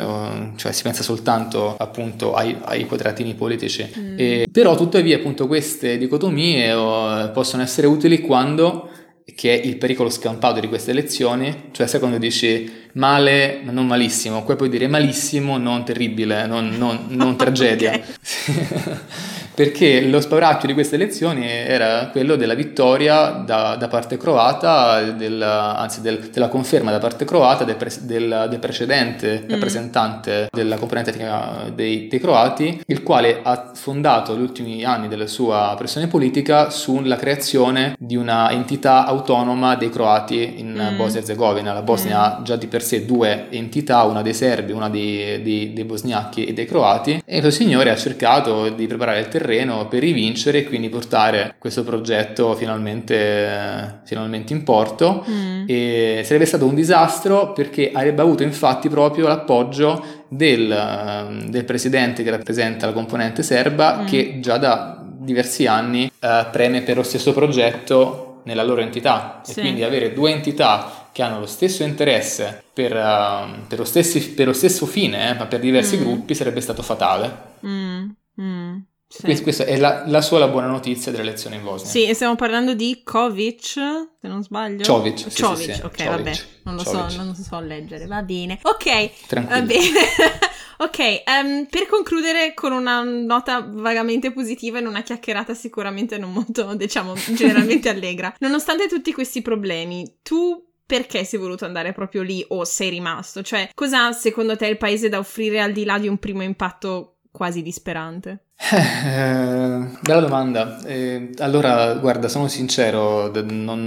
cioè si pensa soltanto appunto ai, ai quadratini politici. Mm. E, però tuttavia appunto queste dicotomie oh, possono essere utili quando che è il pericolo scampato di queste elezioni, cioè se quando dici male, ma non malissimo, poi puoi dire malissimo, non terribile, non, non, non tragedia. perché lo spauracchio di queste elezioni era quello della vittoria da, da parte croata, del, anzi del, della conferma da parte croata del, pre, del, del precedente mm. rappresentante della componente etnica dei, dei, croati, il quale ha fondato gli ultimi anni della sua pressione politica sulla creazione di una entità autonoma dei croati in mm. Bosnia e Herzegovina. La Bosnia mm. ha già di per sé due entità, una dei serbi, una dei, dei, dei bosniachi e dei croati, e questo signore ha cercato di preparare il terreno terreno per rivincere e quindi portare questo progetto finalmente, finalmente in porto. Mm. E sarebbe stato un disastro perché avrebbe avuto infatti proprio l'appoggio del, del presidente che rappresenta la componente serba mm. che già da diversi anni uh, preme per lo stesso progetto nella loro entità sì. e quindi avere due entità che hanno lo stesso interesse per, uh, per, lo, stessi, per lo, stesso fine, eh, ma per diversi mm. gruppi, sarebbe stato fatale. Mm. Mm. Sì. Questa è la, la, sola buona notizia delle elezioni in Bosnia. Sì, e stiamo parlando di Kovic, se non sbaglio. Ciovic. Sì, Ciovic, sì, ok, Ciovic. vabbè, non lo so, non so leggere, va bene. Ok, Tranquillo. va bene. ok, um, per concludere con una nota vagamente positiva e una chiacchierata sicuramente non molto, diciamo, generalmente allegra. Nonostante tutti questi problemi, tu perché sei voluto andare proprio lì o sei rimasto? Cioè, cosa secondo te il paese da offrire al di là di un primo impatto quasi disperante? Eh, bella domanda. Eh, allora, guarda, sono sincero, non,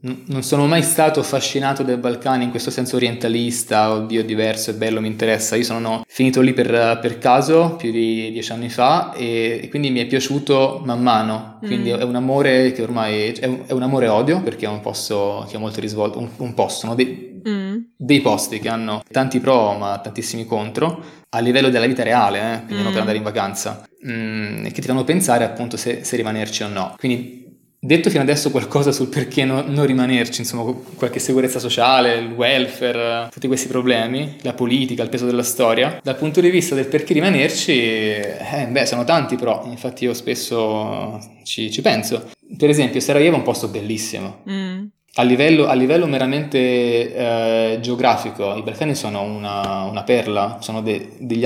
non, sono mai stato affascinato dai Balcani in questo senso orientalista, oddio, diverso, è bello, mi interessa. Io sono finito lì per, per caso più di dieci anni fa e, e, quindi mi è piaciuto man mano. Quindi mm. è un amore che ormai è un, è un amore-odio perché è un posto che ha molto risvolto, un, un posto, no? dei, mm. dei posti che hanno tanti pro ma tantissimi contro a livello della vita reale, eh, quindi mm. non per andare in vacanza, mm, che ti fanno pensare appunto se, se, rimanerci o no. Quindi detto fino adesso qualcosa sul perché no, non rimanerci, insomma qualche sicurezza sociale, il welfare, tutti questi problemi, la politica, il peso della storia, dal punto di vista del perché rimanerci, eh, beh sono tanti però, infatti io spesso ci, ci penso. Per esempio Sarajevo è un posto bellissimo. Mm. A livello, a livello meramente eh, geografico, i Balcani sono una, una perla, sono de, degli,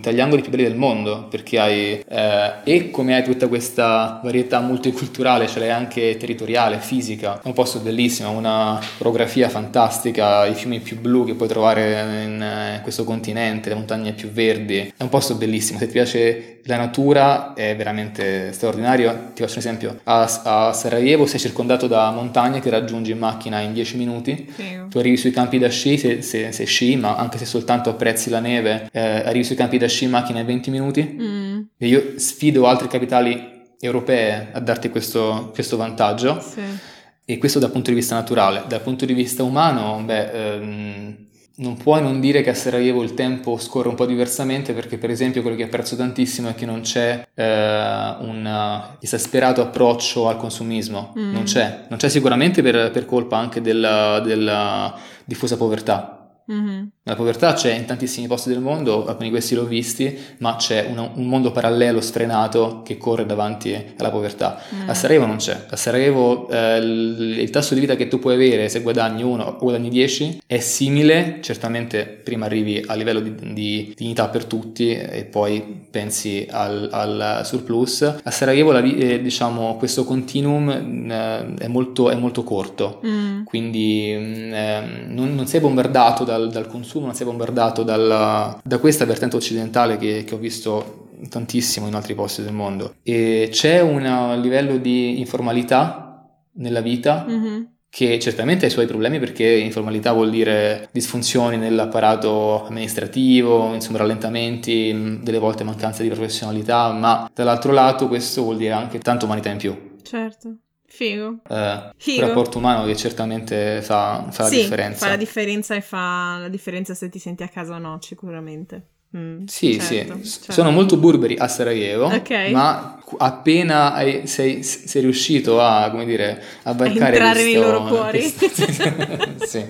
tra gli angoli più belli del mondo, perché hai, eh, e come hai tutta questa varietà multiculturale, ce l'hai anche territoriale, fisica, è un posto bellissimo, una orografia fantastica, i fiumi più blu che puoi trovare in, in questo continente, le montagne più verdi, è un posto bellissimo, se ti piace la natura è veramente straordinario, ti faccio un esempio, a, a Sarajevo sei circondato da montagne che raggiungi raggiungi in macchina in 10 minuti. Sì. Tu arrivi sui campi da sci, se, se, se, sci, ma anche se soltanto apprezzi la neve, eh, arrivi sui campi da sci in macchina in 20 minuti. Mm. E io sfido altre capitali europee a darti questo, questo vantaggio. Sì. E questo dal punto di vista naturale. Dal punto di vista umano, beh... Ehm, non puoi non dire che a Sarajevo il tempo scorre un po' diversamente perché per esempio quello che apprezzo tantissimo è che non c'è eh, un esasperato approccio al consumismo, mm. non c'è, non c'è sicuramente per, per colpa anche della, della diffusa povertà, Mm-hmm. La povertà c'è in tantissimi posti del mondo, alcuni di questi l'ho visti, ma c'è un, un mondo parallelo sfrenato che corre davanti alla povertà. Mm. A Sarajevo non c'è. A Sarajevo eh, il, il, tasso di vita che tu puoi avere se guadagni uno o guadagni 10 è simile, certamente prima arrivi a livello di, di dignità per tutti e poi pensi al, al surplus. A Sarajevo la, eh, diciamo, questo continuum eh, è, molto, è, molto, corto, mm. quindi mm, eh, non, non sei bombardato da dal, dal consumo, non sei bombardato dalla, da questa vertente occidentale che, che ho visto tantissimo in altri posti del mondo. E c'è un livello di informalità nella vita mm-hmm. che certamente ha i suoi problemi perché informalità vuol dire disfunzioni nell'apparato amministrativo, insomma rallentamenti, delle volte mancanza di professionalità, ma dall'altro lato questo vuol dire anche tanta umanità in più. Certo. Figo. Eh, Figo. Un rapporto umano che certamente fa, fa la sì, differenza. fa la differenza e fa la differenza se ti senti a casa o no, sicuramente. Mm, Sì, certo, sì, certo. sono molto burberi a Sarajevo, Ok. ma appena hai- sei, sei riuscito a, come dire, a varcare entrare nei questo- loro cuori. questo- sì.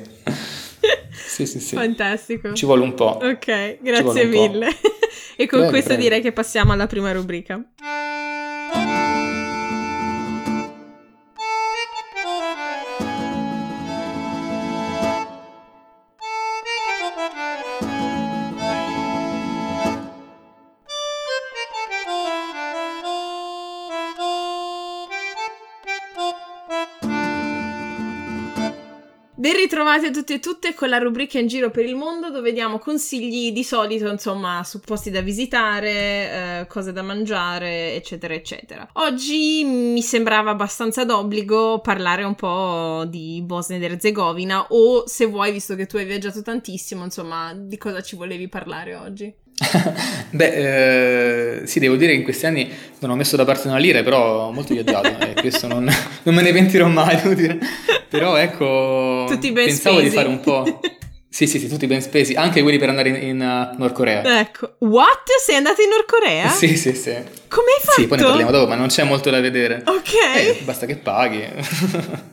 sì, sì, sì. Fantastico. Ci vuole un po'. Ok, grazie po'. mille. e con Prego, questo prego. direi che passiamo alla prima rubrica. Ben ritrovati a tutti e tutte con la rubrica In giro per il mondo dove diamo consigli di solito, insomma, su posti da visitare, eh, cose da mangiare, eccetera, eccetera. Oggi mi sembrava abbastanza d'obbligo parlare un po' di Bosnia ed Erzegovina o se vuoi, visto che tu hai viaggiato tantissimo, insomma, di cosa ci volevi parlare oggi? Beh, eh, sì, devo dire che in questi anni non ho messo da parte una lira, però ho molto viaggiato e questo non, non me ne pentirò mai, devo dire. Però ecco, Tutti ben pensavo spesi. di fare un po'... Sì, sì, sì, tutti ben spesi, anche quelli per andare in, in, uh, Nord Corea. Ecco, what? Sei andato in Nord Corea? Sì, sì, sì. Come hai fatto? Sì, poi ne parliamo dopo, ma non c'è molto da vedere. Ok. Eh, basta che paghi.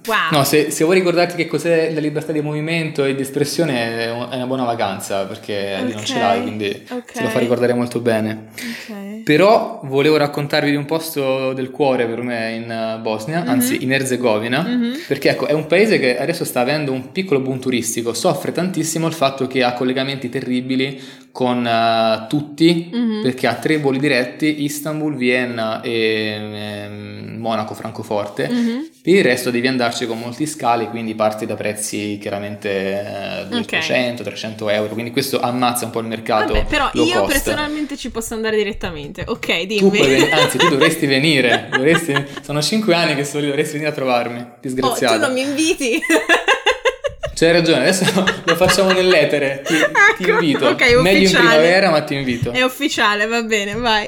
Wow. No, se, se vuoi ricordarti che cos'è la libertà di movimento e di espressione è un- è una buona vacanza, perché lì non ce l'hai, quindi ok. te lo fa ricordare molto bene. Ok. Però volevo raccontarvi di un posto del cuore per me in uh, Bosnia, anzi in Erzegovina, Mhm. perché ecco, è un paese che adesso sta avendo un piccolo boom turistico, soffre tantissimo il fatto che ha collegamenti terribili con uh, tutti, Mhm. perché ha tre voli diretti, Istanbul, Vienna e ehm, Monaco, Francoforte. Mhm. Per il resto devi andarci con molti scali, quindi parti da prezzi chiaramente eh, Ok. 200-300 euro, quindi questo ammazza un po' il mercato. Vabbè, però io cost. personalmente ci posso andare direttamente. Ok, Tu dimmi. puoi ven- anzi, tu dovresti venire. dovresti- sono cinque anni che lì, dovresti venire a trovarmi. Oh, Disgraziato. tu non mi inviti. C'hai ragione, adesso lo facciamo nell'etere. Ti, ti Ecco, invito. ok, Meglio in primavera, ma ti invito. È ufficiale, va bene, vai.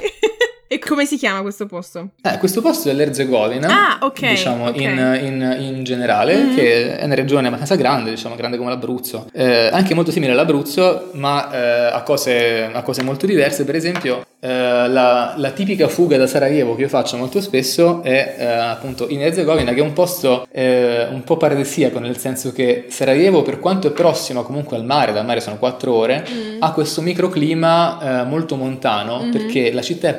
E come si chiama questo posto? Eh, questo posto è l'Erzegovina, Ah, ok, diciamo ok. In, in- in generale, Mhm. che è una regione abbastanza grande, diciamo grande come l'Abruzzo, Eh, anche molto simile all'Abruzzo, ma eh, a, cose, a cose molto diverse. Per esempio, la, la tipica fuga da Sarajevo che io faccio molto spesso è eh, appunto in Erzegovina, che è un posto eh, un po' paradisiaco, nel senso che Sarajevo, per quanto è prossimo comunque al mare, dal mare sono quattro ore, Mm. ha questo microclima eh, molto montano Mhm. perché la città è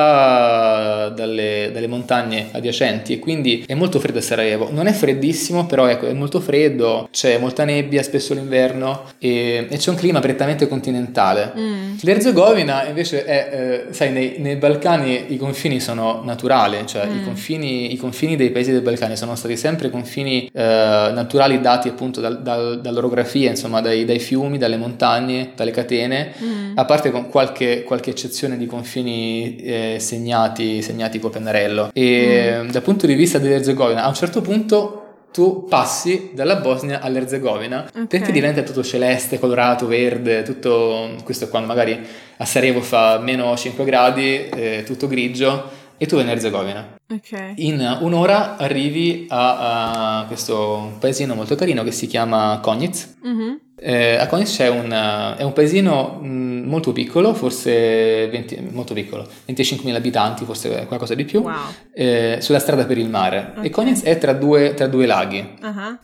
protetta dalle, dalle montagne adiacenti e quindi è molto freddo a Sarajevo. Non è freddissimo, però ecco, è molto freddo, c'è molta nebbia spesso l'inverno e, e c'è un clima prettamente continentale. Mm. L'Erzegovina invece è, eh, sai, nei, nei Balcani i confini sono naturali, cioè i, Mm. confini, i confini dei paesi dei Balcani sono stati sempre confini eh, naturali dati appunto dal- dal- dall'orografia, insomma dai, dai fiumi, dalle montagne, dalle catene, Mm. a parte con qualche, qualche eccezione di confini eh, segnati, segnati col pennarello. E dal punto di vista dell'Erzegovina, a un certo punto tu passi dalla Bosnia all'Erzegovina Ok. perché diventa tutto celeste, colorato, verde, tutto questo quando magari a Sarajevo fa meno 5 gradi, eh, tutto grigio e tu vai in Erzegovina. Ok. In un'ora arrivi a, a questo paesino molto carino che si chiama Konjic. Mhm. Eh, a Konjic c'è un, è un paesino mh, molto piccolo, forse 20 molto piccolo, 25.000 abitanti, forse qualcosa di più, Wow. eh, sulla strada per il mare. Ok. E Konjic è tra due, tra due laghi.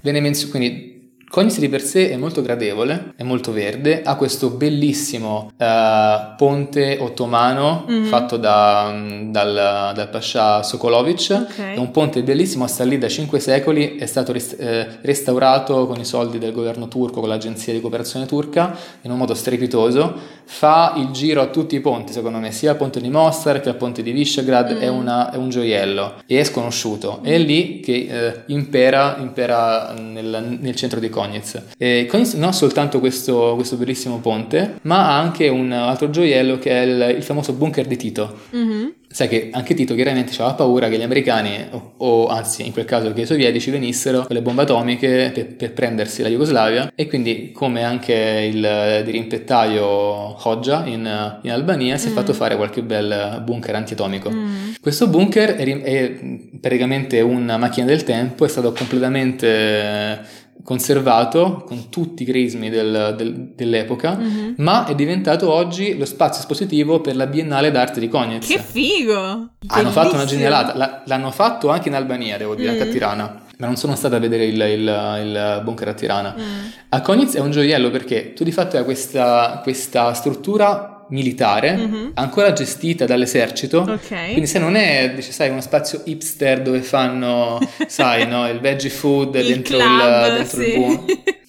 Viene menzio- quindi Konjic di per sé è molto gradevole, è molto verde, ha questo bellissimo eh, ponte ottomano Mhm. fatto da- dal, dal Pascià Sokolovic, Ok. è un ponte bellissimo, sta lì da 5 secoli, è stato rest- eh, restaurato con i soldi del governo turco, con l'agenzia di cooperazione turca, in un modo strepitoso, fa il giro a tutti i ponti, secondo me, sia al ponte di Mostar che al ponte di Visegrad, Mm. è, una- è un gioiello e è sconosciuto, è lì che eh, impera, impera nel, nel centro di Cognitz. E Cognitz non ha soltanto questo, questo, bellissimo ponte, ma ha anche un altro gioiello che è il, il famoso bunker di Tito. Mm-hmm. Sai che anche Tito chiaramente aveva paura che gli americani, o, o, anzi in quel caso che i sovietici, venissero con le bombe atomiche per, per prendersi la Jugoslavia e quindi come anche il dirimpettaio Hodja in, in Albania si è mm. fatto fare qualche bel bunker antiatomico. Mm. Questo bunker è, è praticamente una macchina del tempo, è stato completamente conservato con tutti i crismi del, del, dell'epoca, mm-hmm. ma è diventato oggi lo spazio espositivo per la Biennale d'arte di Cognitz. Che figo! Hanno Bellissimo. fatto una genialata, l'hanno fatto anche in Albania, devo dire, mm. anche a Tirana. Ma non sono stata a vedere il, il, il bunker a Tirana. Mm. A Cognitz è un gioiello perché tu di fatto hai questa, questa struttura militare, mm-hmm. ancora gestita dall'esercito. Okay. Quindi se non è, dice, sai, uno spazio hipster dove fanno, sai, no, il veggie food il dentro, club, il, dentro sì. il buon.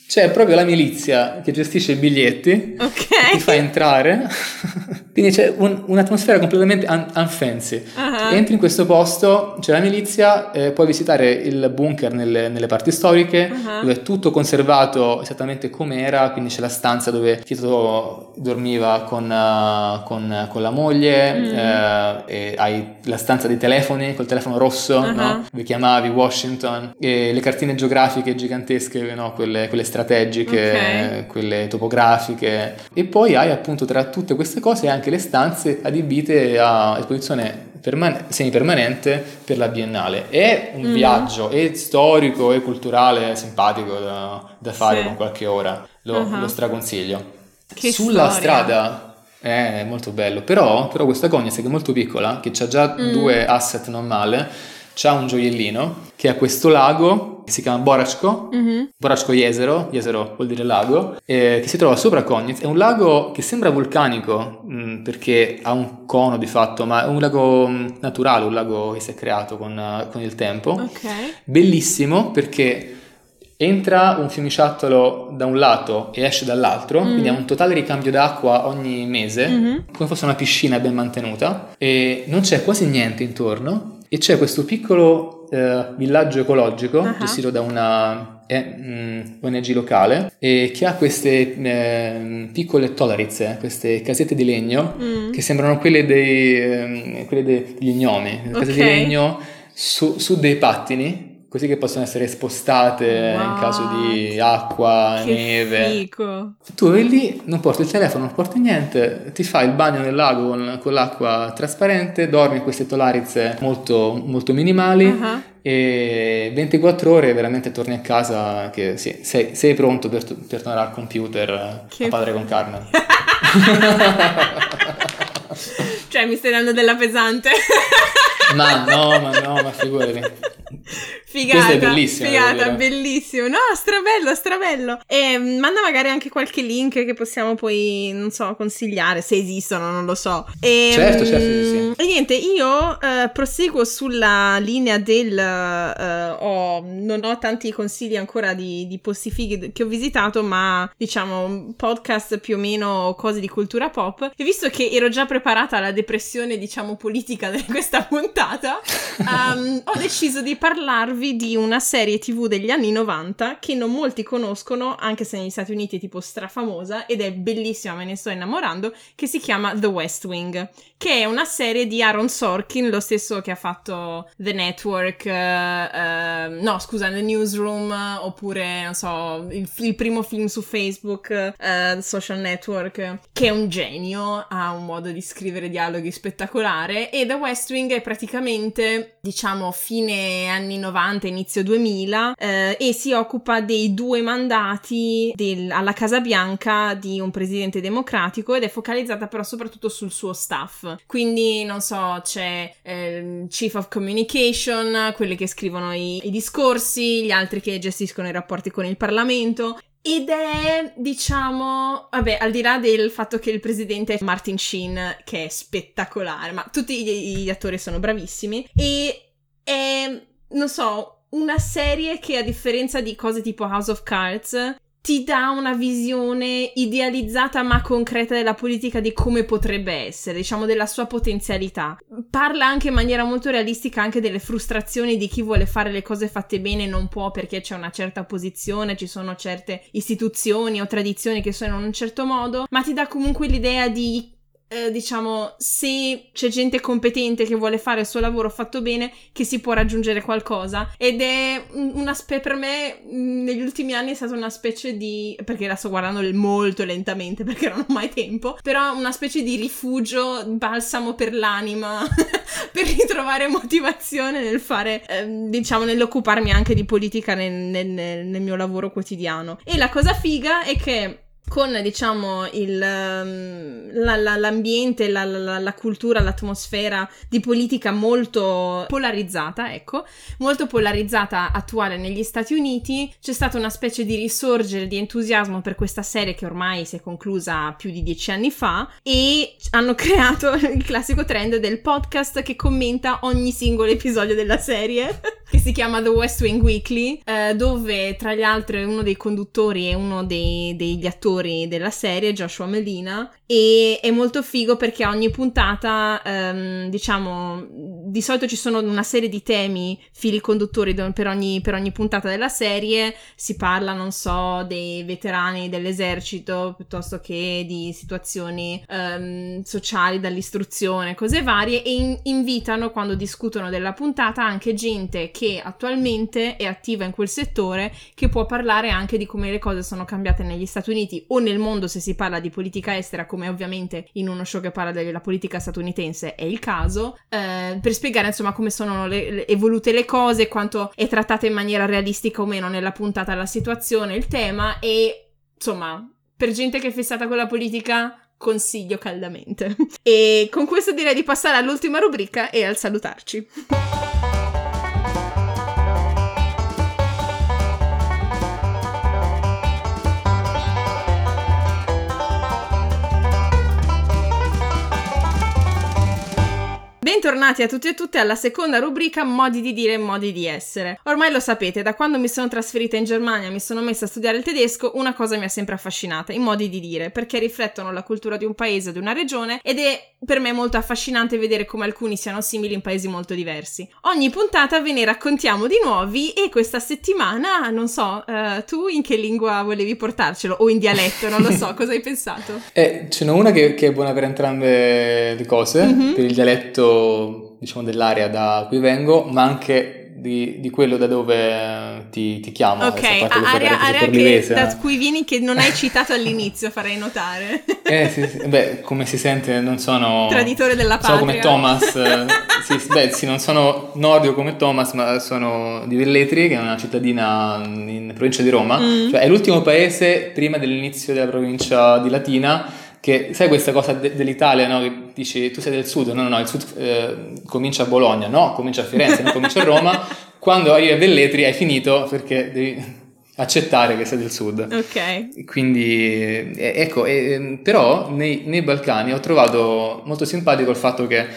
C'è proprio la milizia che gestisce i biglietti, okay. ti fa entrare, quindi c'è un, un'atmosfera completamente un, unfancy. Uh-huh. Entri in questo posto, c'è la milizia, eh, puoi visitare il bunker nelle, nelle parti storiche, uh-huh. dove è tutto conservato esattamente come era, quindi c'è la stanza dove Tito dormiva con, uh, con, con la moglie, mm. eh, hai la stanza dei telefoni, col telefono rosso, uh-huh. no? dove chiamavi Washington, e le cartine geografiche gigantesche, no? quelle, quelle strategiche, okay. quelle topografiche. E poi hai appunto tra tutte queste cose anche le stanze adibite a esposizione permane- semipermanente per la Biennale. È un mm. viaggio, è storico e culturale simpatico da, da fare sì. con qualche ora, lo, uh-huh. lo straconsiglio. Che Sulla storia. strada è molto bello, però, però questa Cognes che è molto piccola, che ha già mm. due asset non male, c'ha un gioiellino che ha questo lago si chiama Boracco, mm-hmm. Boracco Jesero, Jesero vuol dire lago, eh, che si trova sopra Cognitz. È un lago che sembra vulcanico mh, mm, perché ha un cono di fatto, ma è un lago mm, naturale, un lago che si è creato con, uh, con il tempo. Okay. Bellissimo perché entra un fiumiciattolo da un lato e esce dall'altro, mm. quindi ha un totale ricambio d'acqua ogni mese, mm-hmm. come fosse una piscina ben mantenuta, e non c'è quasi niente intorno e c'è questo piccolo eh, villaggio ecologico uh-huh. gestito da una eh, mh, ONG locale e che ha queste eh, piccole tolarizze, queste casette di legno mm. che sembrano quelle, dei, ehm, quelle degli gnomi, okay. casette di legno su, su dei pattini così che possono essere spostate wow, in caso di acqua, neve. Fico. Tu vai lì, non porti il telefono, non porti niente, ti fai il bagno nel lago con, con l'acqua trasparente, dormi in queste tolarizze molto, molto minimali uh-huh. e 24 ore veramente torni a casa che sì, sei, sei pronto per, per, tornare al computer che... a padre con carne. cioè mi stai dando della pesante. ma no, ma no, ma figurati. Figata, Questo è bellissimo. Figata, bellissimo. No, strabello, strabello. E mm, manda magari anche qualche link che possiamo poi, non so, consigliare, se esistono, non lo so. E, certo, certo, sì, sì. E niente, io uh, proseguo sulla linea del... Uh, ho, non ho tanti consigli ancora di, di posti fighi che ho visitato, ma diciamo podcast più o meno cose di cultura pop. E visto che ero già preparata alla depressione, diciamo, politica di questa puntata, um, ho deciso di parlarvi di una serie tv degli anni 90 che non molti conoscono, anche se negli Stati Uniti è tipo strafamosa ed è bellissima, me ne sto innamorando, che si chiama The West Wing, che è una serie di Aaron Sorkin, lo stesso che ha fatto The Network, uh, uh, no scusa, The Newsroom, oppure, non so, il, il primo film su Facebook, uh, Social Network, che è un genio, ha un modo di scrivere dialoghi spettacolare e The West Wing è praticamente, diciamo, fine anni 90, 90, inizio 2000 eh, e si occupa dei due mandati del, alla Casa Bianca di un presidente democratico ed è focalizzata però soprattutto sul suo staff. Quindi, non so, c'è eh, Chief of Communication, quelli che scrivono i, i discorsi, gli altri che gestiscono i rapporti con il Parlamento ed è, diciamo, vabbè, al di là del fatto che il presidente è Martin Sheen, che è spettacolare, ma tutti gli, gli attori sono bravissimi, e è non so, una serie che a differenza di cose tipo House of Cards ti dà una visione idealizzata ma concreta della politica di come potrebbe essere, diciamo della sua potenzialità. Parla anche in maniera molto realistica anche delle frustrazioni di chi vuole fare le cose fatte bene e non può perché c'è una certa posizione, ci sono certe istituzioni o tradizioni che sono in un certo modo, ma ti dà comunque l'idea di eh, diciamo, se c'è gente competente che vuole fare il suo lavoro fatto bene, che si può raggiungere qualcosa. Ed è una specie, per me, negli ultimi anni è stata una specie di, perché la sto guardando molto lentamente perché non ho mai tempo, però una specie di rifugio, balsamo per l'anima, per ritrovare motivazione nel fare, eh, diciamo, nell'occuparmi anche di politica nel, nel, nel mio lavoro quotidiano. E la cosa figa è che con diciamo il, um, la, la, l'ambiente, la, la, cultura, l'atmosfera di politica molto polarizzata, ecco, molto polarizzata attuale negli Stati Uniti, c'è stata una specie di risorgere di entusiasmo per questa serie che ormai si è conclusa più di dieci anni fa e hanno creato il classico trend del podcast che commenta ogni singolo episodio della serie, che si chiama The West Wing Weekly, eh, dove tra gli altri uno dei conduttori e uno dei, degli attori attori della serie, Joshua Melina, e è molto figo perché ogni puntata, um, diciamo, di solito ci sono una serie di temi, fili conduttori per ogni, per ogni puntata della serie, si parla, non so, dei veterani dell'esercito piuttosto che di situazioni um, sociali, dall'istruzione, cose varie, e in- invitano quando discutono della puntata anche gente che attualmente è attiva in quel settore, che può parlare anche di come le cose sono cambiate negli Stati Uniti o nel mondo se si parla di politica estera, come ovviamente in uno show che parla della politica statunitense è il caso, eh, per spiegare insomma come sono le, le, evolute le cose, quanto è trattata in maniera realistica o meno nella puntata la situazione, il tema e insomma per gente che è fissata con la politica consiglio caldamente. e con questo direi di passare all'ultima rubrica e al salutarci. Bentornati a tutti e tutte alla seconda rubrica Modi di dire e modi di essere. Ormai lo sapete, da quando mi sono trasferita in Germania e mi sono messa a studiare il tedesco, una cosa mi ha sempre affascinata, i modi di dire, perché riflettono la cultura di un paese o di una regione ed è per me molto affascinante vedere come alcuni siano simili in paesi molto diversi. Ogni puntata ve ne raccontiamo di nuovi e questa settimana, non so, uh, tu in che lingua volevi portarcelo? O in dialetto, non lo so, cosa hai pensato? Eh, ce n'è una che, che, è buona per entrambe le cose, mm-hmm. per il dialetto diciamo, dell'area da cui vengo, ma anche di, di, quello da dove ti, ti chiamo. Ok, area, area che, da cui vieni che non hai citato all'inizio, farei notare. Eh sì, sì, beh, come si sente non sono... Traditore della patria. Sono come Thomas, sì, beh sì, non sono nordico come Thomas, ma sono di Velletri, che è una cittadina in provincia di Roma, mm. cioè è l'ultimo paese prima dell'inizio della provincia di Latina che sai questa cosa de- dell'Italia, no? Che dici tu sei del sud, no, no, no, il sud eh, comincia a Bologna, no, comincia a Firenze, no, comincia a Roma. Quando arrivi a Velletri hai finito perché devi accettare che sei del sud. Ok. Quindi, eh, ecco, eh, però nei, nei, Balcani ho trovato molto simpatico il fatto che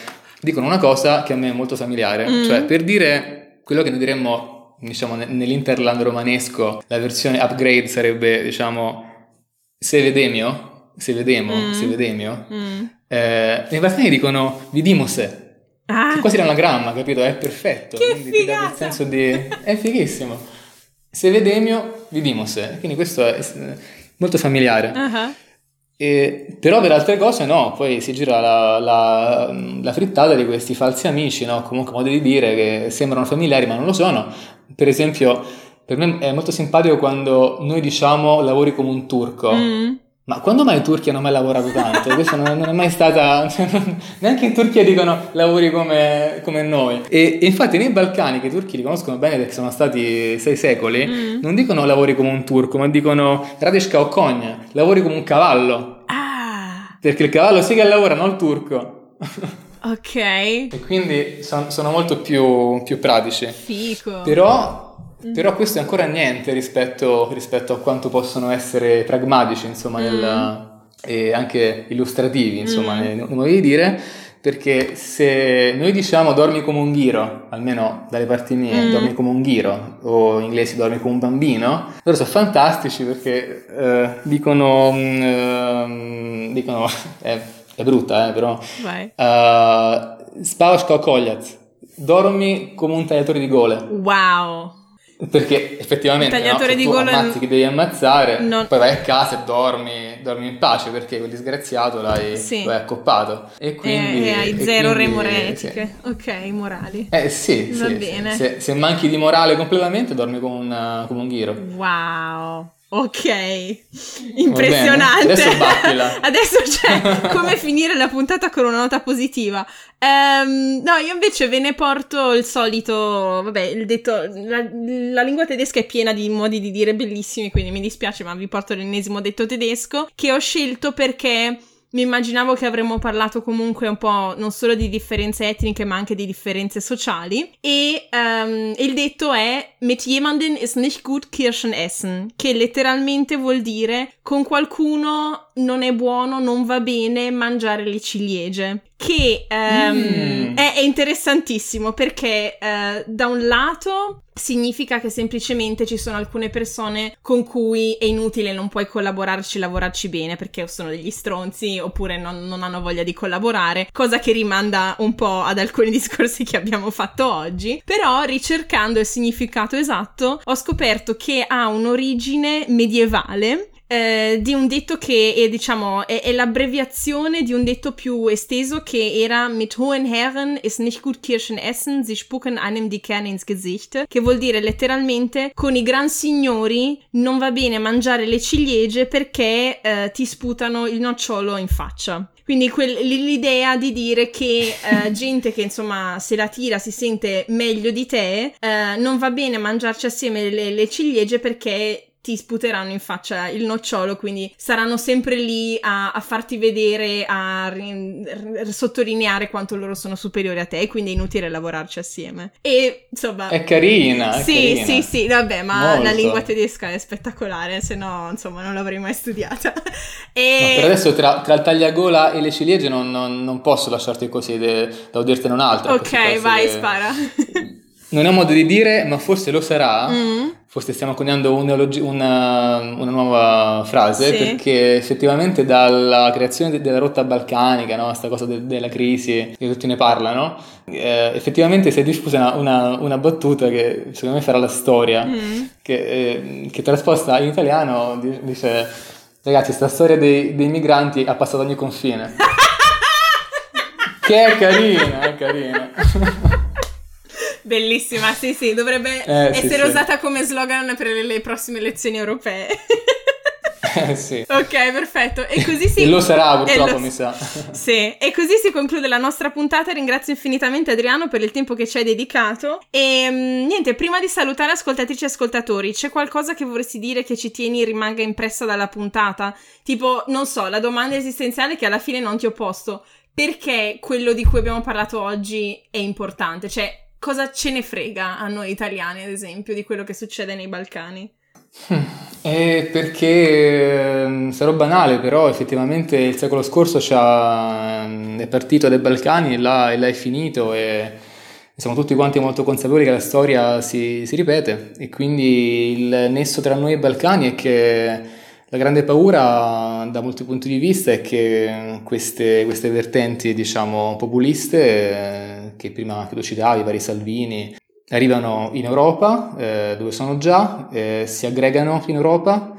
dicono una cosa che a me è molto familiare, mm. cioè per dire quello che noi diremmo, diciamo, nell'interland romanesco, la versione upgrade sarebbe, diciamo, se vedemio, se vedemo, mm. se vedemio, mm. eh, nei Balcani dicono vidimose. Ah. Che quasi l'anagramma, capito? È perfetto. Che quindi figata. ti dà il senso di... È fighissimo. Se vedemio, vidimose. Quindi questo è molto familiare. Uh-huh. E, però per altre cose no, poi si gira la, la, la, frittata di questi falsi amici, no? comunque modi di dire che sembrano familiari ma non lo sono. Per esempio, per me è molto simpatico quando noi diciamo lavori come un turco. Mm. Ma quando mai i turchi hanno mai lavorato tanto? Questa non, non, è mai stata... Cioè, neanche in Turchia dicono lavori come, come noi. E, e, infatti nei Balcani, che i turchi li conoscono bene perché sono stati sei secoli, mm. non dicono lavori come un turco, ma dicono radeshka o kogna, lavori come un cavallo. Ah! Perché il cavallo sì che lavora, non il turco. Ok. E quindi son, sono molto più, più pratici. Fico. Però Mm. Però questo è ancora niente rispetto, rispetto, a quanto possono essere pragmatici, insomma, mm. nel, e anche illustrativi, insomma, mm. nei modi di dire. perché se noi diciamo dormi come un ghiro, almeno dalle parti mie, mm. dormi come un ghiro, o in inglese dormi come un bambino, loro sono fantastici perché eh, dicono, mm, dicono è, è, brutta, eh, però, Vai. Uh, spavaš dormi come un tagliatore di gole. Wow! Perché effettivamente il tagliatore no? di tu gole ammazzi che devi ammazzare, non... poi vai a casa e dormi, dormi in pace perché quel disgraziato l'hai, sì. l'hai accoppato. E quindi... E, hai zero quindi, remore etiche. Sì. Ok, morali. Eh sì, Va sì, bene. Se, se, manchi di morale completamente dormi come un, come un ghiro. Wow. Ok, impressionante. Adesso battila. Adesso c'è come finire la puntata con una nota positiva. Um, no, io invece ve ne porto il solito, vabbè, il detto, la, la, lingua tedesca è piena di modi di dire bellissimi, quindi mi dispiace, ma vi porto l'ennesimo detto tedesco che ho scelto perché mi immaginavo che avremmo parlato comunque un po' non solo di differenze etniche ma anche di differenze sociali. E um, il detto è mit jemanden ist nicht gut Kirschen essen che letteralmente vuol dire con qualcuno non è buono, non va bene mangiare le ciliegie che um, mm. è, è, interessantissimo perché uh, da un lato significa che semplicemente ci sono alcune persone con cui è inutile, non puoi collaborarci, lavorarci bene perché sono degli stronzi oppure non, non, hanno voglia di collaborare, cosa che rimanda un po' ad alcuni discorsi che abbiamo fatto oggi. Però ricercando il significato esatto ho scoperto che ha un'origine medievale eh, di un detto che è, diciamo, è, è, l'abbreviazione di un detto più esteso che era mit hohen Herren ist nicht gut Kirschen essen, sie spucken einem die Kerne ins Gesicht, che vuol dire letteralmente con i gran signori non va bene mangiare le ciliegie perché eh, ti sputano il nocciolo in faccia. Quindi quel, l'idea di dire che eh, gente che insomma se la tira si sente meglio di te, eh, non va bene mangiarci assieme le, le ciliegie perché ti sputeranno in faccia il nocciolo, quindi saranno sempre lì a, a farti vedere, a ri, r, sottolineare quanto loro sono superiori a te, quindi è inutile lavorarci assieme. E insomma... È carina. È sì, carina. sì, sì, vabbè, ma Molto. la lingua tedesca è spettacolare, se no, insomma, non l'avrei mai studiata. e... No, per adesso tra, tra, il tagliagola e le ciliegie non, non, non posso lasciarti così, de, devo dirtene un'altra. Ok, vai, che... spara. Non è un modo di dire, ma forse lo sarà. Mm. Forse stiamo coniando una, una, nuova frase, sì. perché effettivamente dalla creazione della rotta balcanica, no? questa cosa de- della crisi, che tutti ne parlano, eh, effettivamente si è diffusa una, una, battuta che secondo me farà la storia, mm. che, eh, che trasposta in italiano dice, ragazzi, sta storia dei, dei migranti ha passato ogni confine. che è carina, è carina. Bellissima, sì, sì, dovrebbe eh, essere sì, usata come slogan per le, le prossime elezioni europee. Eh, sì. Ok, perfetto. E così si... E lo sarà purtroppo, lo... mi sa. Sì, e così si conclude la nostra puntata. Ringrazio infinitamente Adriano per il tempo che ci hai dedicato. E mm, niente, prima di salutare ascoltatrici e ascoltatori, c'è qualcosa che vorresti dire che ci tieni rimanga impressa dalla puntata? Tipo, non so, la domanda esistenziale che alla fine non ti ho posto. Perché quello di cui abbiamo parlato oggi è importante? Cioè, cosa ce ne frega a noi italiani, ad esempio, di quello che succede nei Balcani? È perché ehm, sarò banale, però effettivamente il secolo scorso ehm, è partito dai Balcani e là, e là è finito e siamo tutti quanti molto consapevoli che la storia si, si, ripete e quindi il nesso tra noi e i Balcani è che la grande paura da molti punti di vista è che queste, queste vertenti diciamo populiste che prima che tu citavi, i vari Salvini, arrivano in Europa, eh, dove sono già, eh, si aggregano in Europa,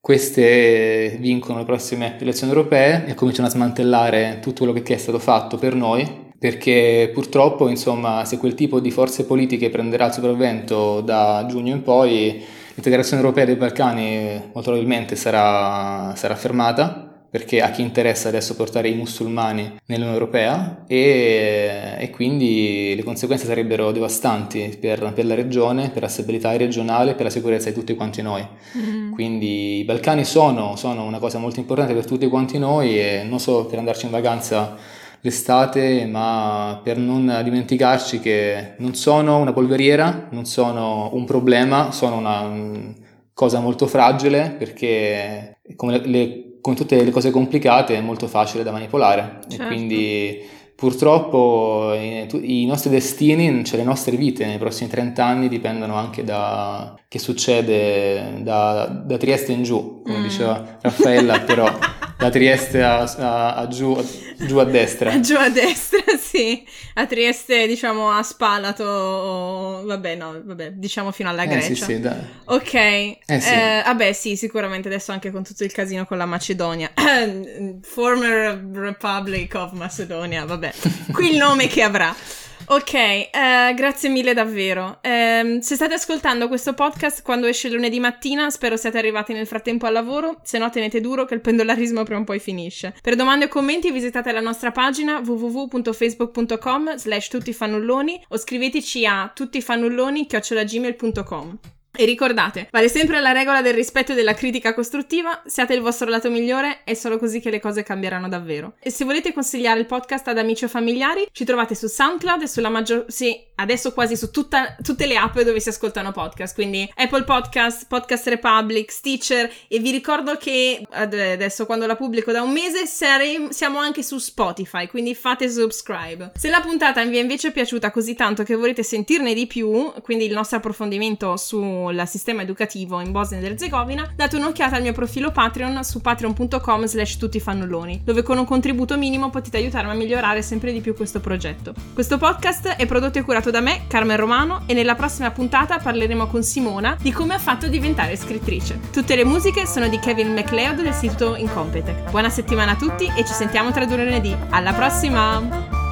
queste vincono le prossime elezioni europee e cominciano a smantellare tutto quello che è stato fatto per noi, perché purtroppo, insomma, se quel tipo di forze politiche prenderà il sopravvento da giugno in poi, l'integrazione europea dei Balcani molto probabilmente sarà, sarà fermata perché a chi interessa adesso portare i musulmani nell'Unione Europea e, e quindi le conseguenze sarebbero devastanti per, per, la regione, per la stabilità regionale, per la sicurezza di tutti quanti noi. Mm-hmm. Quindi i Balcani sono, sono una cosa molto importante per tutti quanti noi e non solo per andarci in vacanza l'estate, ma per non dimenticarci che non sono una polveriera, non sono un problema, sono una cosa molto fragile perché come le, le come tutte le cose complicate è molto facile da manipolare certo. e quindi purtroppo i, i nostri destini, cioè le nostre vite nei prossimi 30 anni dipendono anche da che succede da, da Trieste in giù, come mm. diceva Raffaella, però da Trieste a, a, a giù, giù, a destra. giù a destra, sì. A Trieste, diciamo, a Spalato, vabbè, no, vabbè, diciamo fino alla Grecia. Eh, sì, sì, dai. Ok. Eh, sì. Eh, vabbè, sì, sicuramente adesso anche con tutto il casino con la Macedonia. Former Republic of Macedonia, vabbè. Qui il nome che avrà. Ok, eh, grazie mille davvero. Eh, se state ascoltando questo podcast quando esce lunedì mattina, spero siate arrivati nel frattempo al lavoro, se no tenete duro che il pendolarismo prima o poi finisce. Per domande o commenti visitate la nostra pagina www.facebook.com slash tuttifannulloni o scriveteci a tuttifannulloni.gmail.com. E ricordate, vale sempre la regola del rispetto e della critica costruttiva, siate il vostro lato migliore, è solo così che le cose cambieranno davvero. E se volete consigliare il podcast ad amici o familiari, ci trovate su SoundCloud e sulla maggior... sì, adesso quasi su tutta, tutte le app dove si ascoltano podcast, quindi Apple Podcast, Podcast Republic, Stitcher e vi ricordo che adesso quando la pubblico da un mese saremo, siamo anche su Spotify, quindi fate subscribe. Se la puntata vi è invece piaciuta così tanto che volete sentirne di più, quindi il nostro approfondimento su sul sistema educativo in Bosnia ed Erzegovina, date un'occhiata al mio profilo Patreon su patreon.com slash tuttifannulloni, dove con un contributo minimo potete aiutarmi a migliorare sempre di più questo progetto. Questo podcast è prodotto e curato da me, Carmen Romano, e nella prossima puntata parleremo con Simona di come ha fatto diventare scrittrice. Tutte le musiche sono di Kevin MacLeod del sito Incompetech. Buona settimana a tutti e ci sentiamo tra due lunedì. Alla prossima!